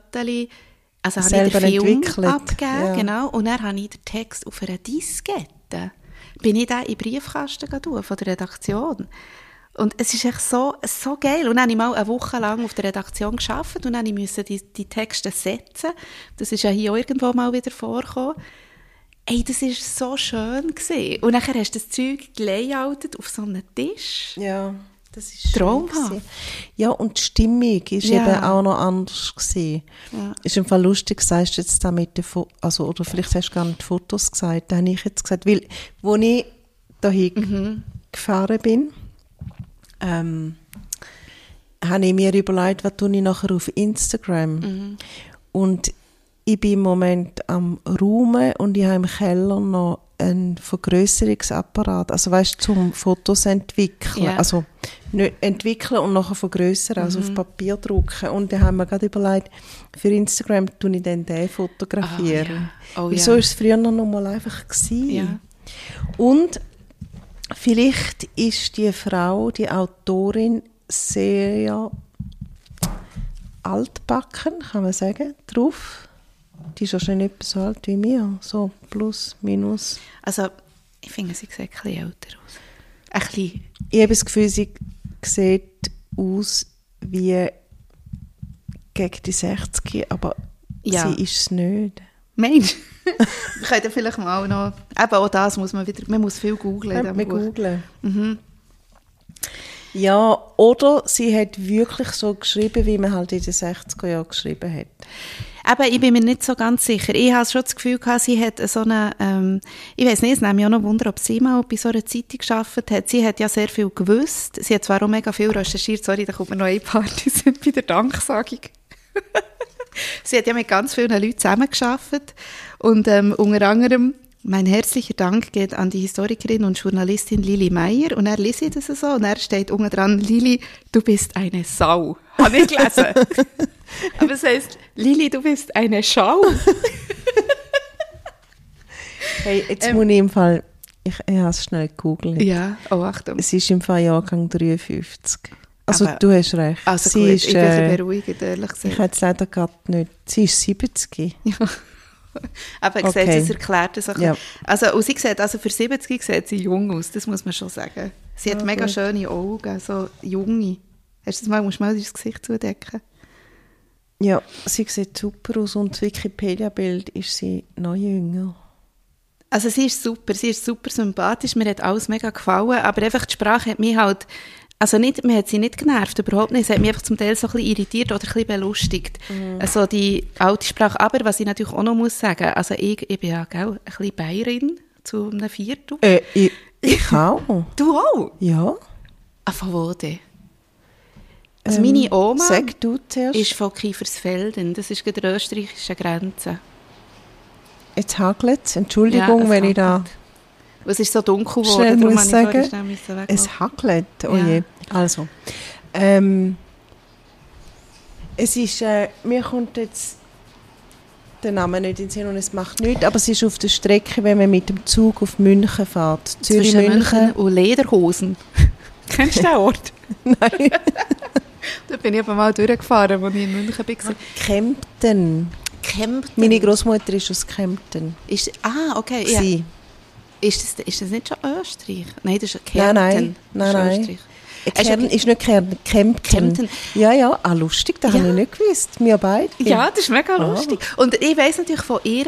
also habe ich den Film entwickelt, abgegeben, ja. genau, und dann habe ich den Text auf einer Diskette bin ich den in den Briefkasten tun, von der Redaktion. Und es ist echt so, so geil. Und dann habe ich mal eine Woche lang auf der Redaktion gearbeitet und dann musste ich die, die Texte setzen. Das ist ja hier irgendwo mal wieder vorgekommen. Ey, das war so schön. Gewesen. Und dann hast du das Zeug gelayoutet auf so einem Tisch. Ja, das ist Traumhaft. Ja, und die Stimmung ist Ja. eben auch noch anders gewesen. Ja. Ist im Fall lustig, sagst du jetzt da mit den Fo also, oder vielleicht hast du gar nicht Fotos gesagt, da habe ich jetzt gesagt, weil, wo ich dahin Mhm. gefahren bin, ähm, habe ich mir überlegt, was tue ich nachher auf Instagram. Mhm. Und ich bin im Moment am Räumen und ich habe im Keller noch einen Vergrößerungsapparat, also weißt zum Fotos entwickeln, Ja. also nicht entwickeln und nachher vergrößern, also Mhm. auf Papier drucken. Und da haben wir gerade überlegt, für Instagram tue ich dann den fotografieren. Ah, ja. Oh, Weil ja. So war es früher noch mal einfach. Gewesen. Ja. Und vielleicht ist die Frau, die Autorin, sehr altbacken, kann man sagen, drauf. Die ist wahrscheinlich etwa so alt wie mir, so plus, minus. Also, ich finde, sie sieht ein bisschen älter aus. Ein bisschen. Ich habe das Gefühl, sie sieht aus wie gegen die 60, aber Ja. sie ist es nicht. Mensch, wir können vielleicht mal noch, eben auch das muss man wieder, man muss viel googlen. in Ja, Buch. googlen. Mhm. Ja, oder sie hat wirklich so geschrieben, wie man halt in den 60er Jahren geschrieben hat. Eben, ich bin mir nicht so ganz sicher. Ich habe schon das Gefühl gehabt, sie hat so eine, ähm, ich weiß nicht, es nimmt mich auch noch Wunder, ob sie mal bei so einer Zeitung gearbeitet hat. Sie hat ja sehr viel gewusst. Sie hat zwar auch mega viel recherchiert. Sorry, da kommt mir noch eine Party sind bei der Danksagung. sie hat ja mit ganz vielen Leuten zusammengearbeitet. Und ähm, unter anderem, mein herzlicher Dank geht an die Historikerin und Journalistin Lili Meyer. Und er liest das so. Und er steht unten dran, Lili, du bist eine Sau. Habe ich gelesen. Aber es heisst, Lili, du bist eine Schau. Hey, jetzt muss ich im Fall, ich, ich habe es schnell gegoogelt. ja, oh Achtung. Es ist im Fall Jahrgang 53. Also Aber- du hast recht. Also sie gut, ist, ich bin äh, beruhigend, ehrlich ich gesagt. habe jetzt leider gerade nicht. Sie ist 70. Aber Okay. sehe, es erklärt das auch. Ja. Also, und sie sieht, also für 70 sieht sie jung aus, das muss man schon sagen. Sie hat Ja, mega gut. schöne Augen, so junge. Hast du das mal, musst du mal das Gesicht zudecken? Ja, sie sieht super aus und das Wikipedia-Bild ist sie noch jünger. Also sie ist super, sie ist super sympathisch, mir hat alles mega gefallen, aber einfach die Sprache hat mich halt, also nicht, mir hat sie nicht genervt, überhaupt nicht, es hat mich einfach zum Teil so ein bisschen irritiert oder ein bisschen belustigt. Also die alte Sprache, aber was ich natürlich auch noch muss sagen, also ich, ich bin ja gell, ein bisschen Bayerin zu einem Viertel. Äh, ich, ich auch. Du auch? Ja. Ah, von wo denn? Also Ähm, meine Oma Sag du zuerst. ist von Kiefersfelden, das ist an der österreichischen Grenze. Jetzt hagelt es. Entschuldigung, Ja, es wenn ich da hagelt. Es ist so dunkel schnell geworden, darum muss sagen. schnell. Es hagelt. Oh Ja. je. Also. Ähm, es ist, äh, mir kommt jetzt der Name nicht in den Sinn und es macht nichts, aber es ist auf der Strecke, wenn man mit dem Zug auf München fährt. Zwischen Zürich-München. München und Lederhosen. Kennst du den Ort? Nein. da bin ich aber mal durchgefahren, als ich in München war. Kempten. Kempten. Meine Großmutter ist aus Kempten. Ist, ah, okay. Ja. Sie. Ist, das, ist das nicht schon Österreich? Nein, das ist Kärnten. nein, nein, nein. Österreich. Okay. ist nicht Kern, Kempten. Kempten. Ja, ja, ah, lustig, das Ja. habe ich nicht gewusst. Wir beide. Ja, das ist mega Ah. lustig. Und ich weiss natürlich von ihr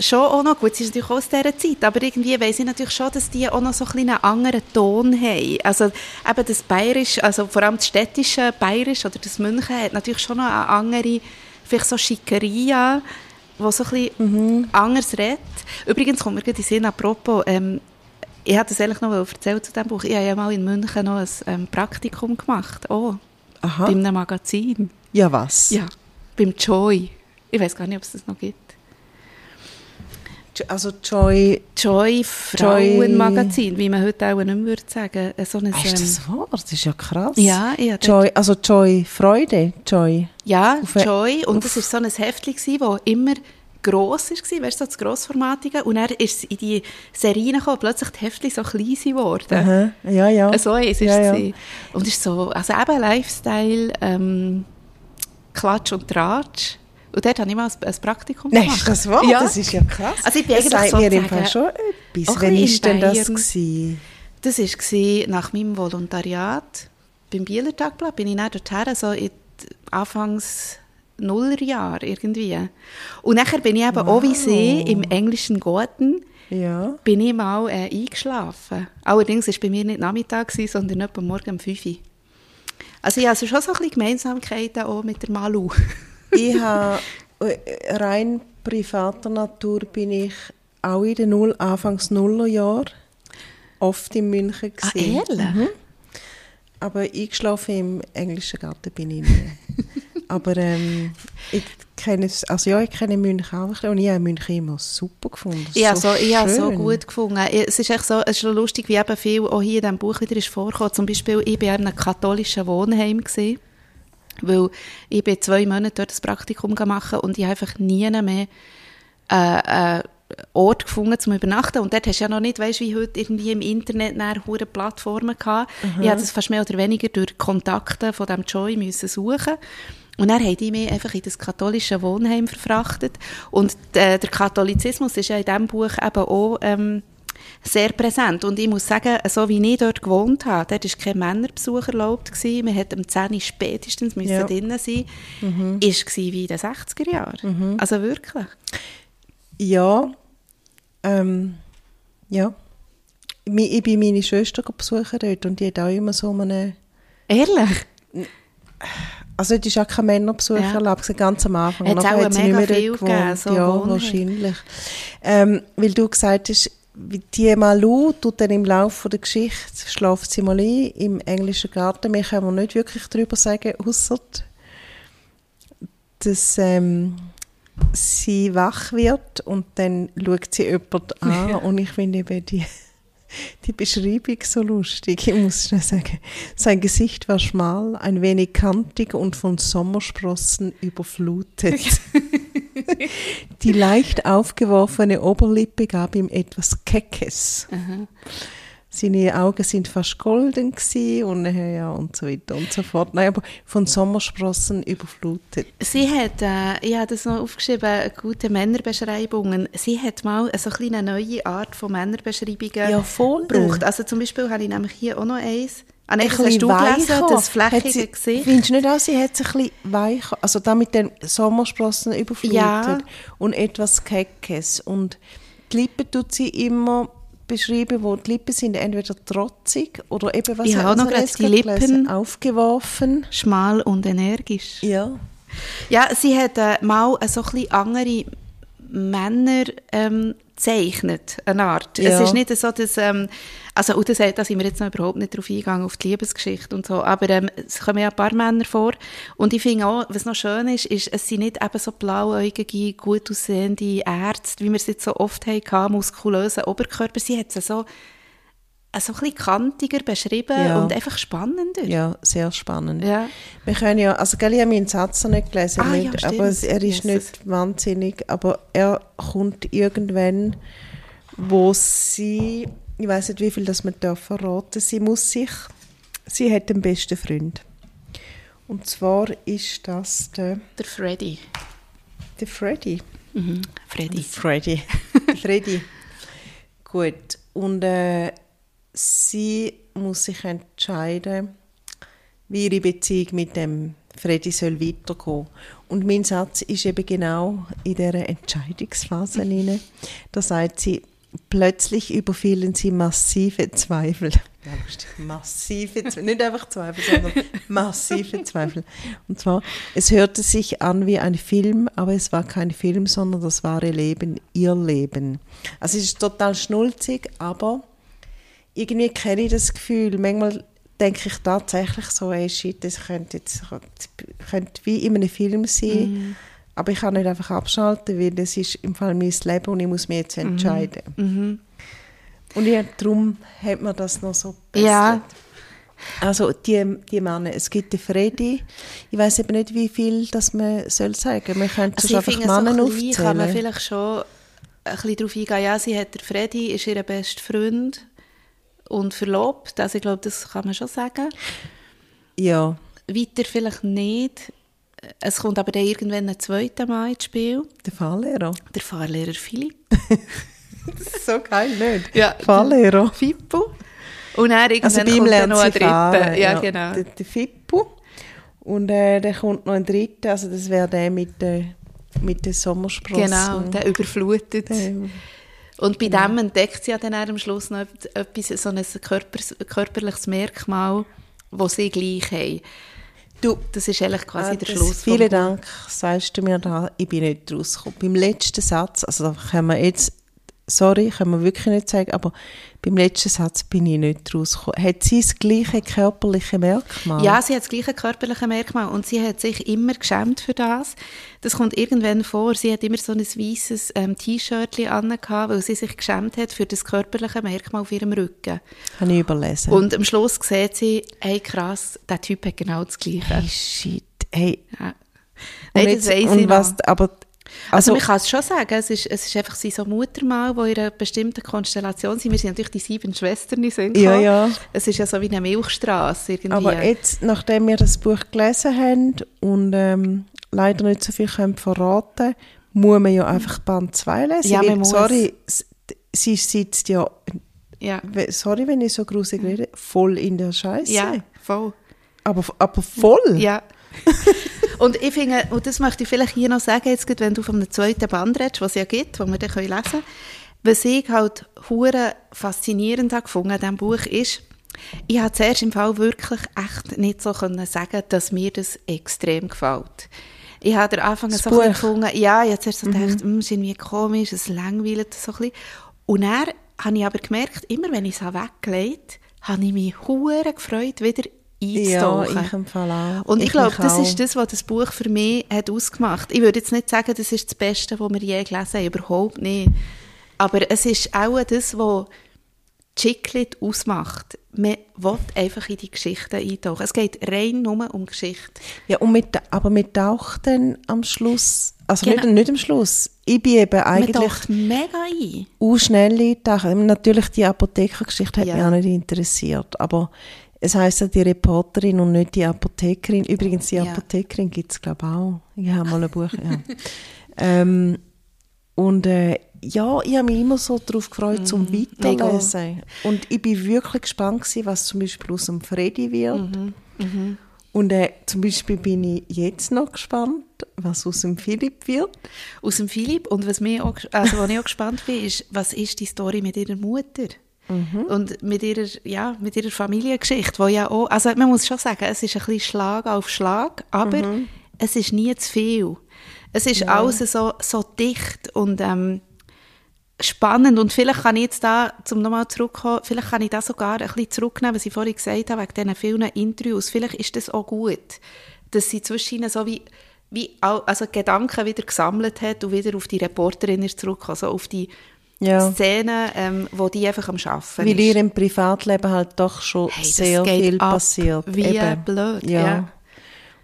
schon auch noch, gut, sie ist natürlich auch aus dieser Zeit, aber irgendwie weiss ich natürlich schon, dass die auch noch so ein einen anderen Ton haben. Also eben das Bayerisch, also vor allem das städtische Bayerisch oder das München hat natürlich schon noch eine andere, vielleicht so Schickeria, wo so ein bisschen anders redet. Übrigens kommt mir gerade in Sinn, apropos, ähm, ich hatte das eigentlich noch erzählt zu diesem Buch, ich habe ja mal in München noch ein ähm, Praktikum gemacht, oh, Aha. bei einem Magazin. Ja, was? Ja, beim Joy. Ich weiß gar nicht, ob es das noch gibt. Also Joy, Joy Frauenmagazin, wie man heute auch nicht mehr würde sagen. Äh, So ein, Ah, ist das wahr? Das ist ja krass. ja, hatte- Joy, also Joy Freude, Joy. ja, Auf- Joy. Und das war so ein Heftchen, das immer gross war, weißt du, so das Grossformatige. Und dann ist es in die Serien gekommen, plötzlich die Heftchen so klein geworden. Aha. Ja, ja. So ist es. ja, ja. Und es ist so, also eben Lifestyle, ähm, Klatsch und Tratsch. Und dort habe ich mal ein, Praktikum Nein, gemacht. ist das wahr? Ja. Das ist ja krass. Also ich bin das sagt mir im Fall schon etwas. Wann war denn das? Gewesen? Das war nach meinem Volontariat beim Bieler Tagblatt. Bin ich dann dorthin, so in Anfangs Nullerjahr irgendwie. Und nachher bin ich eben auch wie sie im englischen Garten Ja. bin ich mal äh, eingeschlafen. Allerdings war es bei mir nicht Nachmittag, gewesen, sondern etwa morgen um 5 Uhr. Also ich habe also schon so ein bisschen Gemeinsamkeiten auch mit der Malu. ich habe äh, rein privater Natur bin ich auch in den Null, Anfangs Nullerjahr oft in München Ah, gewesen. ehrlich? Mhm. Aber eingeschlafen im englischen Garten bin ich nie. Aber ähm, ich kenne es, also ja, ich kenne München auch ein bisschen und ich habe München immer super gefunden. Ich habe so, ich habe so schön. gut gefunden. Es ist echt so, es ist so lustig, wie eben viel auch hier in diesem Buch wieder ist vorgekommen. Zum Beispiel, ich war in einem katholischen Wohnheim. Gewesen, weil ich bin zwei Monate dort das Praktikum gemacht und ich habe einfach nie mehr äh, äh, Ort gefunden zum Übernachten. Und dort hast du ja noch nicht, weißt wie heute, irgendwie im Internet nachher hure Plattformen gehabt. Ich habe das fast mehr oder weniger durch Kontakte von dem Joy müssen suchen. Und dann haben die mich einfach in das katholische Wohnheim verfrachtet. Und äh, der Katholizismus ist ja in diesem Buch eben auch ähm, sehr präsent. Und ich muss sagen, so wie ich dort gewohnt habe, dort war kein Männerbesuch erlaubt. Gewesen. Man hätte um 10 Uhr spätestens müssen Ja. drinnen sein müssen. Ist gewesen wie in den 60er Jahren. Also wirklich. Ja, ähm, ja. Ich bin meine Schwester besuchen dort und die hat auch immer so eine... Ehrlich? Also es ist auch kein Männerbesuch Ja. erlaubt, ganz am Anfang. Hat's Nachher auch hat sie mega viel gegeben, so Ja, Wohnheime. wahrscheinlich. Ähm, weil du gesagt hast, wie die Malu tut dann im Laufe der Geschichte, schläft sie mal ein im englischen Garten. Mehr können wir nicht wirklich darüber sagen, ausser dass ähm, sie wach wird und dann schaut sie jemanden an und ich finde eben die, die Beschreibung so lustig. Ich muss schnell sagen, sein Gesicht war schmal, ein wenig kantig und von Sommersprossen überflutet. die leicht aufgeworfene Oberlippe gab ihm etwas Keckes. Seine Augen sind fast golden und ja und so weiter und so fort. Nein, aber von Sommersprossen überflutet. Sie hat, äh, ich habe das noch aufgeschrieben, gute Männerbeschreibungen. Sie hat mal so ein eine neue Art von Männerbeschreibungen Ja, voll. gebraucht. Also zum Beispiel habe ich nämlich hier auch noch eins. Ah, nein, Ein hast du gelesen, das flächige sie- Gesicht. Findest du nicht auch, sie hat sich ein bisschen weicher, also da mit den Sommersprossen überflutet Ja. und etwas Keckes. Und die Lippen tut sie immer beschreiben, wo die Lippen sind entweder trotzig oder eben, was Ich hat habe noch gerade die Lippen- gelesen? aufgeworfen. Schmal und energisch. Ja. Ja, sie hat äh, mal so ein bisschen andere Männer ähm, zeichnet, eine Art. Ja. Es ist nicht so, dass, ähm, also, und das, da sind wir jetzt noch überhaupt nicht drauf eingegangen, auf die Liebesgeschichte und so, aber ähm, es kommen ja ein paar Männer vor und ich finde auch, was noch schön ist, ist, es sind nicht eben so blauäugige, gut aussehende Ärzte, wie wir es jetzt so oft hatten, muskulöse Oberkörper, sie hat so, äh, so ein bisschen kantiger beschrieben Ja. und einfach spannender. Ja, sehr spannend. Ja. Wir können ja, also gell, ich habe meinen Satz noch nicht gelesen, Ah, ja, nicht, stimmt. aber er ist Jesus. nicht wahnsinnig, aber er kommt irgendwann, wo sie, ich weiß nicht, wie viel das man darf verraten, sie muss sich, sie hat den besten Freund. Und zwar ist das der, Der Freddy. der Freddy. Mhm. Freddy. Freddy. Freddy. Gut. Und äh, sie muss sich entscheiden, wie ihre Beziehung mit dem Freddy soll weitergehen. Und mein Satz ist eben genau in dieser Entscheidungsphase hinein. Da sagt sie, plötzlich überfielen sie massive Zweifel. Ja, lustig. Massive Zweifel. Nicht einfach Zweifel, sondern massive Zweifel. Und zwar, es hörte sich an wie ein Film, aber es war kein Film, sondern das wahre Leben, ihr Leben. Also es ist total schnulzig, aber irgendwie kenne ich das Gefühl. Manchmal denke ich tatsächlich so, ey, shit, das könnte, jetzt, könnte wie in einem Film sein. Aber ich kann nicht einfach abschalten, weil das ist im Fall mein Leben und ich muss mich jetzt entscheiden. Mhm. Und ja, darum hat man das noch so besser. Ja. Also die, die Männer, es gibt den Freddy. Ich weiß eben nicht, wie viel das man soll sagen. Man könnte Also einfach so Männer ein bisschen kann man aufzählen. vielleicht schon ein bisschen darauf eingehen, ja, sie hat der Freddy, ist ihr bester Freund und verlobt, also ich glaube, das kann man schon sagen. Ja, Weiter vielleicht nicht. Es kommt aber dann irgendwann ein zweiter Mal ins Spiel, der Fahrlehrer. der Fahrlehrer Philipp. das ist so geil, nicht? Ja. Fahrlehrer. Fippo. Und Also irgendwann bei ihm kommt dann noch ein dritter. fahren. Ja, genau. Der, der Fippo. Und äh, dann kommt noch ein dritter, also das wäre der mit den mit Sommersprossen. Genau, der überflutet. Der- Und bei dem entdeckt sie ja dann am Schluss noch etwas, so ein Körper, körperliches Merkmal, das sie gleich haben. Du, das ist eigentlich quasi Ah, der Schluss. Vielen. Dank, sagst du mir da. Ich bin nicht rausgekommen. Beim letzten Satz, also da können wir jetzt, sorry, können wir wirklich nicht sagen, aber beim letzten Satz bin ich nicht rausgekommen. Hat sie das gleiche körperliche Merkmal? Ja, sie hat das gleiche körperliche Merkmal und sie hat sich immer geschämt für das. Das kommt irgendwann vor. Sie hat immer so ein weißes ähm, T-Shirt angehabt, weil sie sich geschämt hat für das körperliche Merkmal auf ihrem Rücken. Habe ich überlesen. Und am Schluss sieht sie, hey krass, der Typ hat genau das Gleiche. hey, shit. Hey. Ja. Und, Nein, jetzt, das weiss und ich was, noch. aber, Also, also, man kann es schon sagen, es ist, es ist einfach so Muttermal, die in einer bestimmten Konstellation sind. Wir sind natürlich die sieben Schwestern in Sinn Ja, ja. Es ist ja so wie eine Milchstraße irgendwie. aber jetzt, nachdem wir das Buch gelesen haben und ähm, leider nicht so viel können verraten muss man ja einfach Band 2 lesen. Ja, weil. Sorry, sie sitzt ja, ja. sorry, wenn ich so grusig rede, voll in der Scheiße. ja, voll. Aber, aber voll? Ja. und ich finde, und das möchte ich vielleicht hier noch sagen, jetzt gerade, wenn du von einem zweiten Band redest, was es ja gibt, wo wir dann lesen können, was ich halt hure faszinierend habe gefunden an diesem Buch ist, ich habe zuerst im Fall wirklich echt nicht so können sagen, dass mir das extrem gefällt. Ich habe am Anfang Das so Buch? gefunden, ja, ich habe zuerst so gedacht, mm, ist irgendwie komisch, es langweilt so ein bisschen. Und dann habe ich aber gemerkt, immer wenn ich es weggelegt habe, habe ich mich hure gefreut, wieder Ja, einzutauchen. ich im Fall auch. Und ich, Ich glaube, das auch. ist das, was das Buch für mich hat ausgemacht. Ich würde jetzt nicht sagen, das ist das Beste, was wir je gelesen haben, überhaupt nicht. Aber es ist auch das, was Chiclet ausmacht. Man will einfach in die Geschichte eintauchen. Es geht rein nur um Geschichte. Ja, und mit, aber mit taucht dann am Schluss, also Genau. nicht, nicht am Schluss, ich bin eben Man eigentlich taucht mega ein. auch schnell eintauchen. Natürlich, die Apothekergeschichte hat Ja. mich auch nicht interessiert, aber es heisst ja die Reporterin und nicht die Apothekerin. Übrigens, die Ja. Apothekerin gibt es, glaube ich, auch. Ich habe mal ein Buch, ja. ähm, und äh, ja, ich habe mich immer so darauf gefreut, Mhm. zum Weiterlesen. Und ich bin wirklich gespannt gewesen, was zum Beispiel aus dem Freddy wird. Mhm. Und äh, zum Beispiel bin ich jetzt noch gespannt, was aus dem Philipp wird. Aus dem Philipp. Und was, mir auch, also, was ich auch gespannt bin, ist, was ist die Story mit ihrer Mutter? Und mit ihrer, ja, mit ihrer Familiengeschichte, wo ja auch, also man muss schon sagen, es ist ein bisschen Schlag auf Schlag, aber es ist nie zu viel. Es ist alles so, so dicht und ähm, spannend und vielleicht kann ich jetzt da, zum nochmal zurückkommen, vielleicht kann ich da sogar ein bisschen zurücknehmen, was ich vorhin gesagt habe, wegen diesen vielen Interviews. Vielleicht ist das auch gut, dass sie zwischen ihnen so wie, wie also Gedanken wieder gesammelt hat und wieder auf die Reporterin ist zurückgekommen, so auf die Ja. Szenen, ähm, wo die einfach am Arbeiten Weil ist. ihr im Privatleben halt doch schon Hey, sehr viel passiert. wie blöd, ja.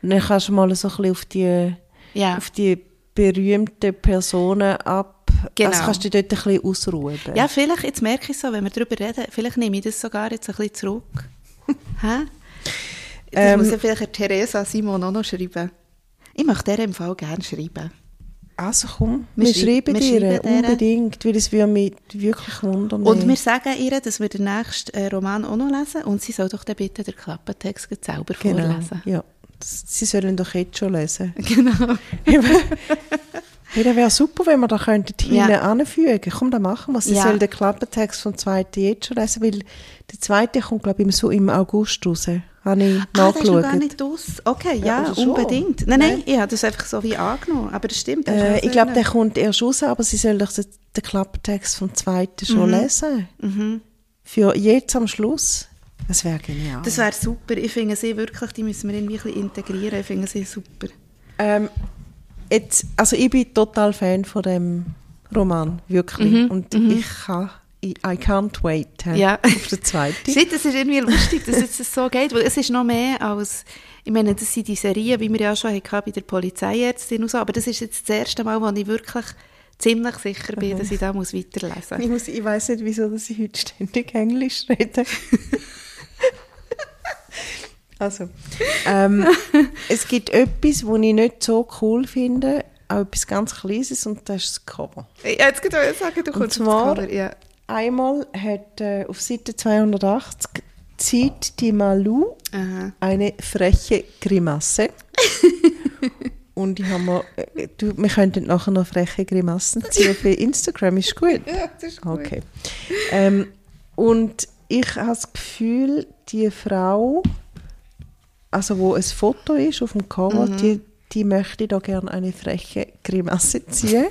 Und dann kannst du mal so ein bisschen auf die, Ja. auf die berühmten Personen ab. Genau. Also kannst du dich dort ein bisschen ausruhen. Ja, vielleicht, jetzt merke ich so, wenn wir darüber reden, vielleicht nehme ich das sogar jetzt ein bisschen zurück. Hä? Das Ähm, muss ja vielleicht Theresa Simon auch noch schreiben. Ich möchte der im Fall gerne schreiben. Also komm, Wir wir, schrei- schreiben schreiben ihr. unbedingt, weil es mich wirklich wundern. Und wir sagen ihr, dass wir den nächsten äh, Roman auch noch lesen und sie soll doch dann bitte den Klappentext selber genau. vorlesen. Ja. Sie sollen doch jetzt schon lesen. Genau. Ja, wäre super, wenn wir da könnten Ja. hinten anfügen. Komm, dann machen wir es. Sie Ja. sollen den Klappentext vom zweiten jetzt schon lesen, weil der zweite kommt, glaube ich, im- so im August raus. Habe ich Ah, das ist noch nachgeschaut. gar nicht aus. Okay, Ja, ja, schon? unbedingt. Nein, nein, Nein. ich habe das einfach so wie angenommen. Aber das stimmt. das Äh, ich glaube, der kommt erst raus, aber Sie sollen doch den, den Klappentext vom zweiten schon Mhm. lesen. Für jetzt am Schluss. Das wäre genial. Das wäre super. Ich finde sie wirklich, die müssen wir irgendwie ein bisschen integrieren. Ich finde sie super. Ähm, jetzt, also ich bin total Fan von dem Roman, wirklich. Und ich kann, I can't wait Mhm, Ja. auf den zweiten. Shit, das ist irgendwie lustig, dass jetzt das so geht, weil es ist noch mehr als, ich meine, das sind die Serien, wie wir ja schon hatten bei der Polizeiärztin und so, aber das ist jetzt das erste Mal, wo ich wirklich ziemlich sicher bin, dass ich da muss weiterlesen Ich, muss, ich weiß nicht, wieso dass ich heute ständig Englisch rede. also, ähm, es gibt etwas, was ich nicht so cool finde auch etwas ganz Kleines und das ist das Cover. Ja, jetzt kann ich sagen, du kommst zwar- Cover. Ja. Einmal hat äh, auf Seite 280 zieht die Malu Aha. eine freche Grimasse. und ich habe mir, äh, du, wir könnten nachher noch freche Grimassen ziehen für Instagram, ist gut. ja, das ist gut. Okay. Ähm, und ich habe das Gefühl, die Frau, also wo ein Foto ist auf dem Cover, Mhm. die, die möchte da gerne eine freche Grimasse ziehen.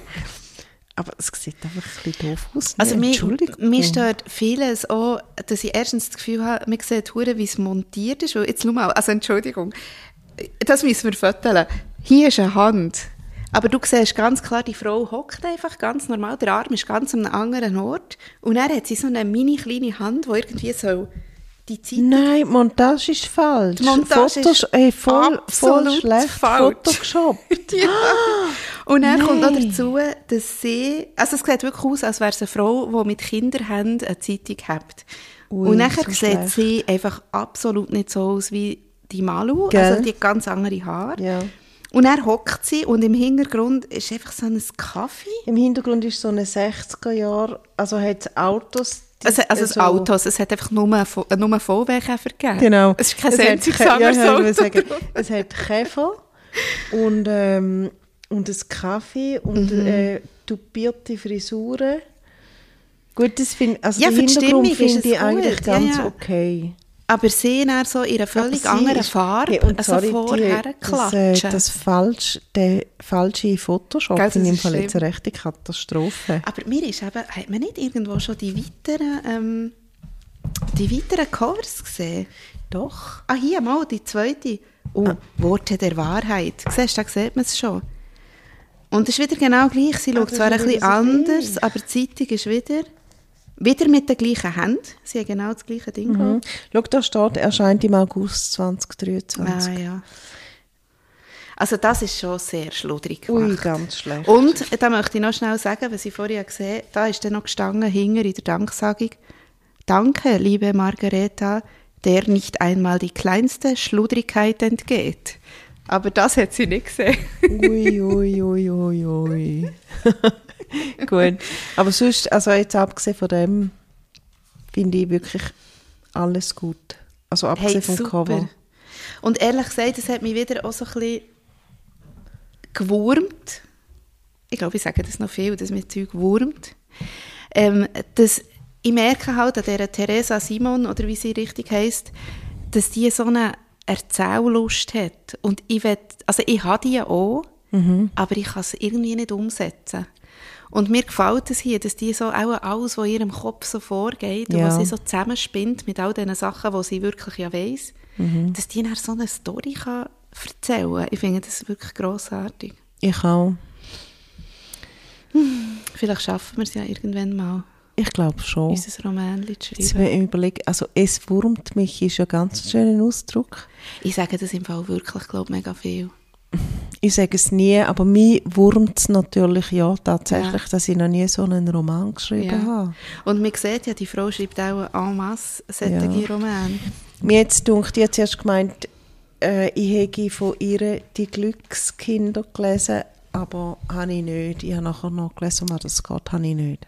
Aber es sieht einfach ein bisschen doof aus. Also mir, Entschuldigung. mir stört vieles auch, dass ich erstens das Gefühl habe, man sieht hure, wie es montiert ist. Jetzt schau mal, also Entschuldigung, das müssen wir fotografieren. Hier ist eine Hand. Aber du siehst ganz klar, die Frau hockt einfach ganz normal, der Arm ist ganz an einem anderen Ort. Und dann hat sie so eine mini kleine Hand, die irgendwie so die Zeit Nein, Montage ist falsch. Die Montage Fotos, ist ey, voll, voll schlecht falsch. Photoshoppt. Ja. Und dann kommt noch Nein. dazu, dass sie, also es sieht wirklich aus, als wäre es eine Frau, die mit Kinderhänden eine Zeitung hat. Ui, und nachher so sieht sie einfach absolut nicht so aus wie die Malu, Gell? also die hat ganz andere Haare. Ja. Und dann hockt sie und im Hintergrund ist einfach so ein Kaffee. Im Hintergrund ist so eine 60er Jahre, also hat Autos. Die- Also, also das so- Autos, es hat einfach nur, äh, nur VW-Käfer gegeben. Genau. Es ist kein Kä- ja, ja, Auto sagen. Es hat Käfer und, ähm, und ein Kaffee und Mhm. äh, tupierte Frisuren. Gut, das find, also Ja, den die Hintergrund finde es ich eigentlich gut, ja, ganz ja. okay. Aber sie dann so in einer völlig anderen Farbe, Ja, und also sorry, die- vorher das, klatschen. äh, das falsch, der falsche Photoshop Gell, das in dem ist Fall jetzt eine rechte Katastrophe. Aber mir ist eben, hat man nicht irgendwo schon die weiteren, ähm, die weiteren Covers gesehen? Doch. Ah, hier mal, die zweite. Oh, Worte der Wahrheit. Siehst du, da sieht man es schon. Und es ist wieder genau gleich. Sie schaut das zwar ein bisschen anders, gleich. aber die Zeitung ist wieder, wieder mit den gleichen Händen. Sie haben genau das gleiche Ding. Mhm. Schau, da steht, erscheint im August 2023. Ah, ja. Also das ist schon sehr schludrig Ui, ganz schlecht. Und da möchte ich noch schnell sagen, was ich vorher gesehen habe, da ist dann noch gestanden, hinger in der Danksagung. Danke, liebe Margareta, der nicht einmal die kleinste Schludrigkeit entgeht. Aber das hat sie nicht gesehen. Ui, ui, ui, ui, ui. Gut. Aber sonst, also jetzt abgesehen von dem, finde ich wirklich alles gut. Also abgesehen vom Cover. Und ehrlich gesagt, das hat mich wieder auch so ein bisschen gewurmt. Ich glaube, ich sage das noch viel, dass mir Zeug wurmt. Ähm, dass ich merke halt an dieser Teresa Simon, oder wie sie richtig heisst, dass die so eine Erzähllust hat. Und ich will, also ich habe die auch, aber ich kann es irgendwie nicht umsetzen. Und mir gefällt es hier, dass die so auch alles, was in ihrem Kopf so vorgeht und Ja. was sie so zusammenspinnt mit all diesen Sachen, die sie wirklich ja weiss, dass die dann so eine Story kann erzählen. Ich finde das wirklich grossartig. Ich auch. Vielleicht schaffen wir es ja irgendwann mal, Ich glaube schon. unser Roman zu Jetzt schreiben. ich überlege, also es wurmt mich ist ja ganz schöner Ausdruck. Ich sage das im Fall wirklich, glaube mega viel. Ich sage es nie, aber mich wurmt es natürlich ja tatsächlich, Ja. dass ich noch nie so einen Roman geschrieben Ja. habe. Und man sieht ja, die Frau schreibt auch en masse solche Ja. Romane. Mir jetzt dunkt, habe zuerst gemeint, äh, ich hätte von ihr die Glückskinder gelesen, aber habe ich nicht. Ich habe nachher noch gelesen, um das geht, habe ich nicht.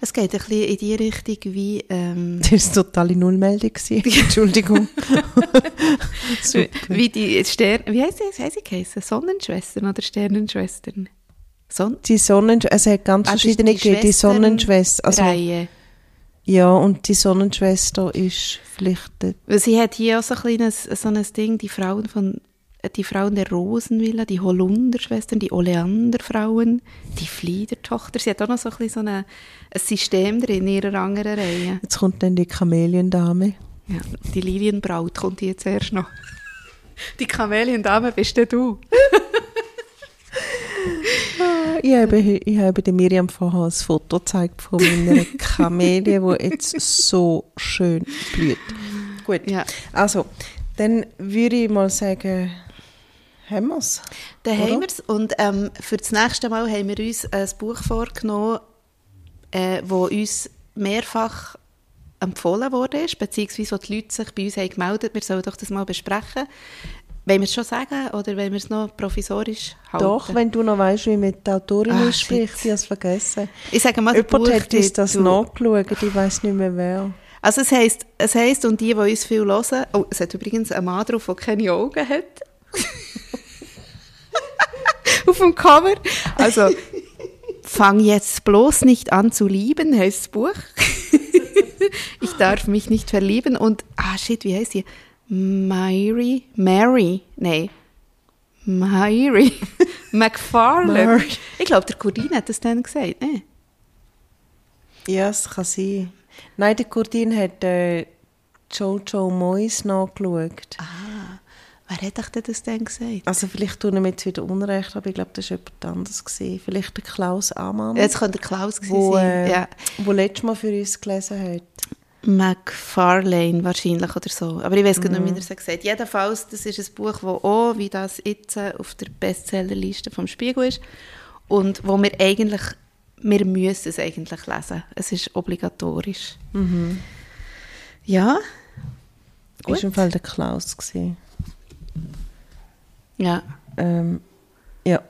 Es geht ein bisschen in die Richtung wie... Ähm, Das war eine totale Nullmeldung. Entschuldigung. Wie die Stern... Wie heisst sie? Heisst sie? Sonnenschwestern oder Sternenschwestern? Son Die Sonnensch es hat ganz Ah, verschiedene die. Die Schwestern- Sonnenschwester. Also, Reihe. Ja, und die Sonnenschwester ist vielleicht Weil sie hat hier auch so ein kleines so ein Ding, die Frauen von die Frauen der Rosenvilla, die Holunderschwestern, die Oleanderfrauen, die Fliedertochter. Sie hat auch noch so ein, bisschen so eine, ein System drin in ihrer anderen Reihe. Jetzt kommt dann die Kameliendame. Ja, die Lilienbraut kommt jetzt erst noch. Die Kameliendame bist du. Ich habe, ich habe der Miriam vorher ein Foto gezeigt von meiner Kamelie, die jetzt so schön blüht. Gut, Ja. also, dann würde ich mal sagen, haben wir es. Dann Oder? haben wir es. Und ähm, für das nächste Mal haben wir uns ein Buch vorgenommen, äh, wo uns mehrfach empfohlen wurde, beziehungsweise wo die Leute sich bei uns haben gemeldet wir sollen doch das mal besprechen. Wollen wir es schon sagen oder wollen wir es noch provisorisch halten? Doch, wenn du noch weißt, wie mit der Autorin Ah, ausspricht, ich habe es vergessen. Ich sage mal, Jemand hat uns das Buchtitel. nachgeschaut, ich weiß nicht mehr wer. Also es heisst, es heisst, und die, die uns viel hören, oh, es hat übrigens einen Mann drauf, der keine Augen hat. Auf dem Cover. Also, fang jetzt bloß nicht an zu lieben, heisst das Buch. ich darf mich nicht verlieben. Und, ah shit, wie heisst die? Mary, Mary, nein. Mary McFarlane. Ich glaube, der Cordin hat das dann gesagt, ne? Ja, es kann sein. Nein, die Kurdin hat äh, Jojo Moyes nachgeschaut. Ah, wer hat euch denn das denn gesagt? Also vielleicht tun wir jetzt wieder Unrecht, aber ich glaube, das war jemand anderes. Gewesen. Vielleicht der Klaus Amann, Jetzt könnte der Klaus gewesen wo, sein. äh, Ja. wo letztes Mal für uns gelesen hat. McFarlane wahrscheinlich oder so. Aber ich weiß gar nicht, Mhm. wie er es gesagt hat. Jedenfalls, das ist ein Buch, das auch, wie das jetzt auf der Bestsellerliste vom Spiegel ist und wo wir eigentlich, wir müssen es eigentlich lesen. Es ist obligatorisch. Mhm. Ja, Das war im Fall der Klaus. Gewesen. ja. Ähm, ja.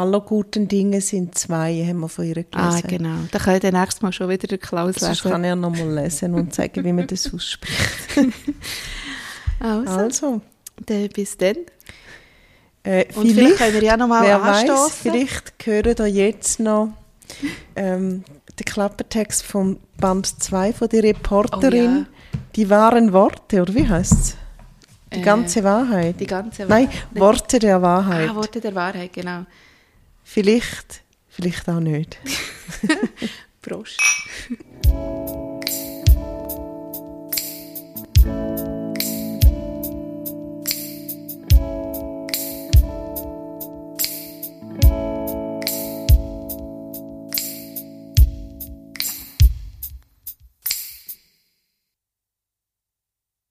Alle guten Dinge sind zwei, haben wir von ihr gelesen. Ah, genau. Dann kann ich dann nächstes Mal schon wieder den Klaus Sonst lesen. kann er noch mal lesen und sagen, wie man das ausspricht. Also, Also, dann bis dann. äh, Und vielleicht können wir ja noch mal weiß, anstoßen. vielleicht hören da jetzt noch ähm, den Klappertext vom Band 2 von der Reporterin. Oh Die wahren Worte, oder wie heißt es? Die Äh, ganze Wahrheit. Die ganze Nein, Wahrheit. Worte der Wahrheit. Ah, Worte der Wahrheit, genau. Vielleicht, vielleicht auch nicht. Prost.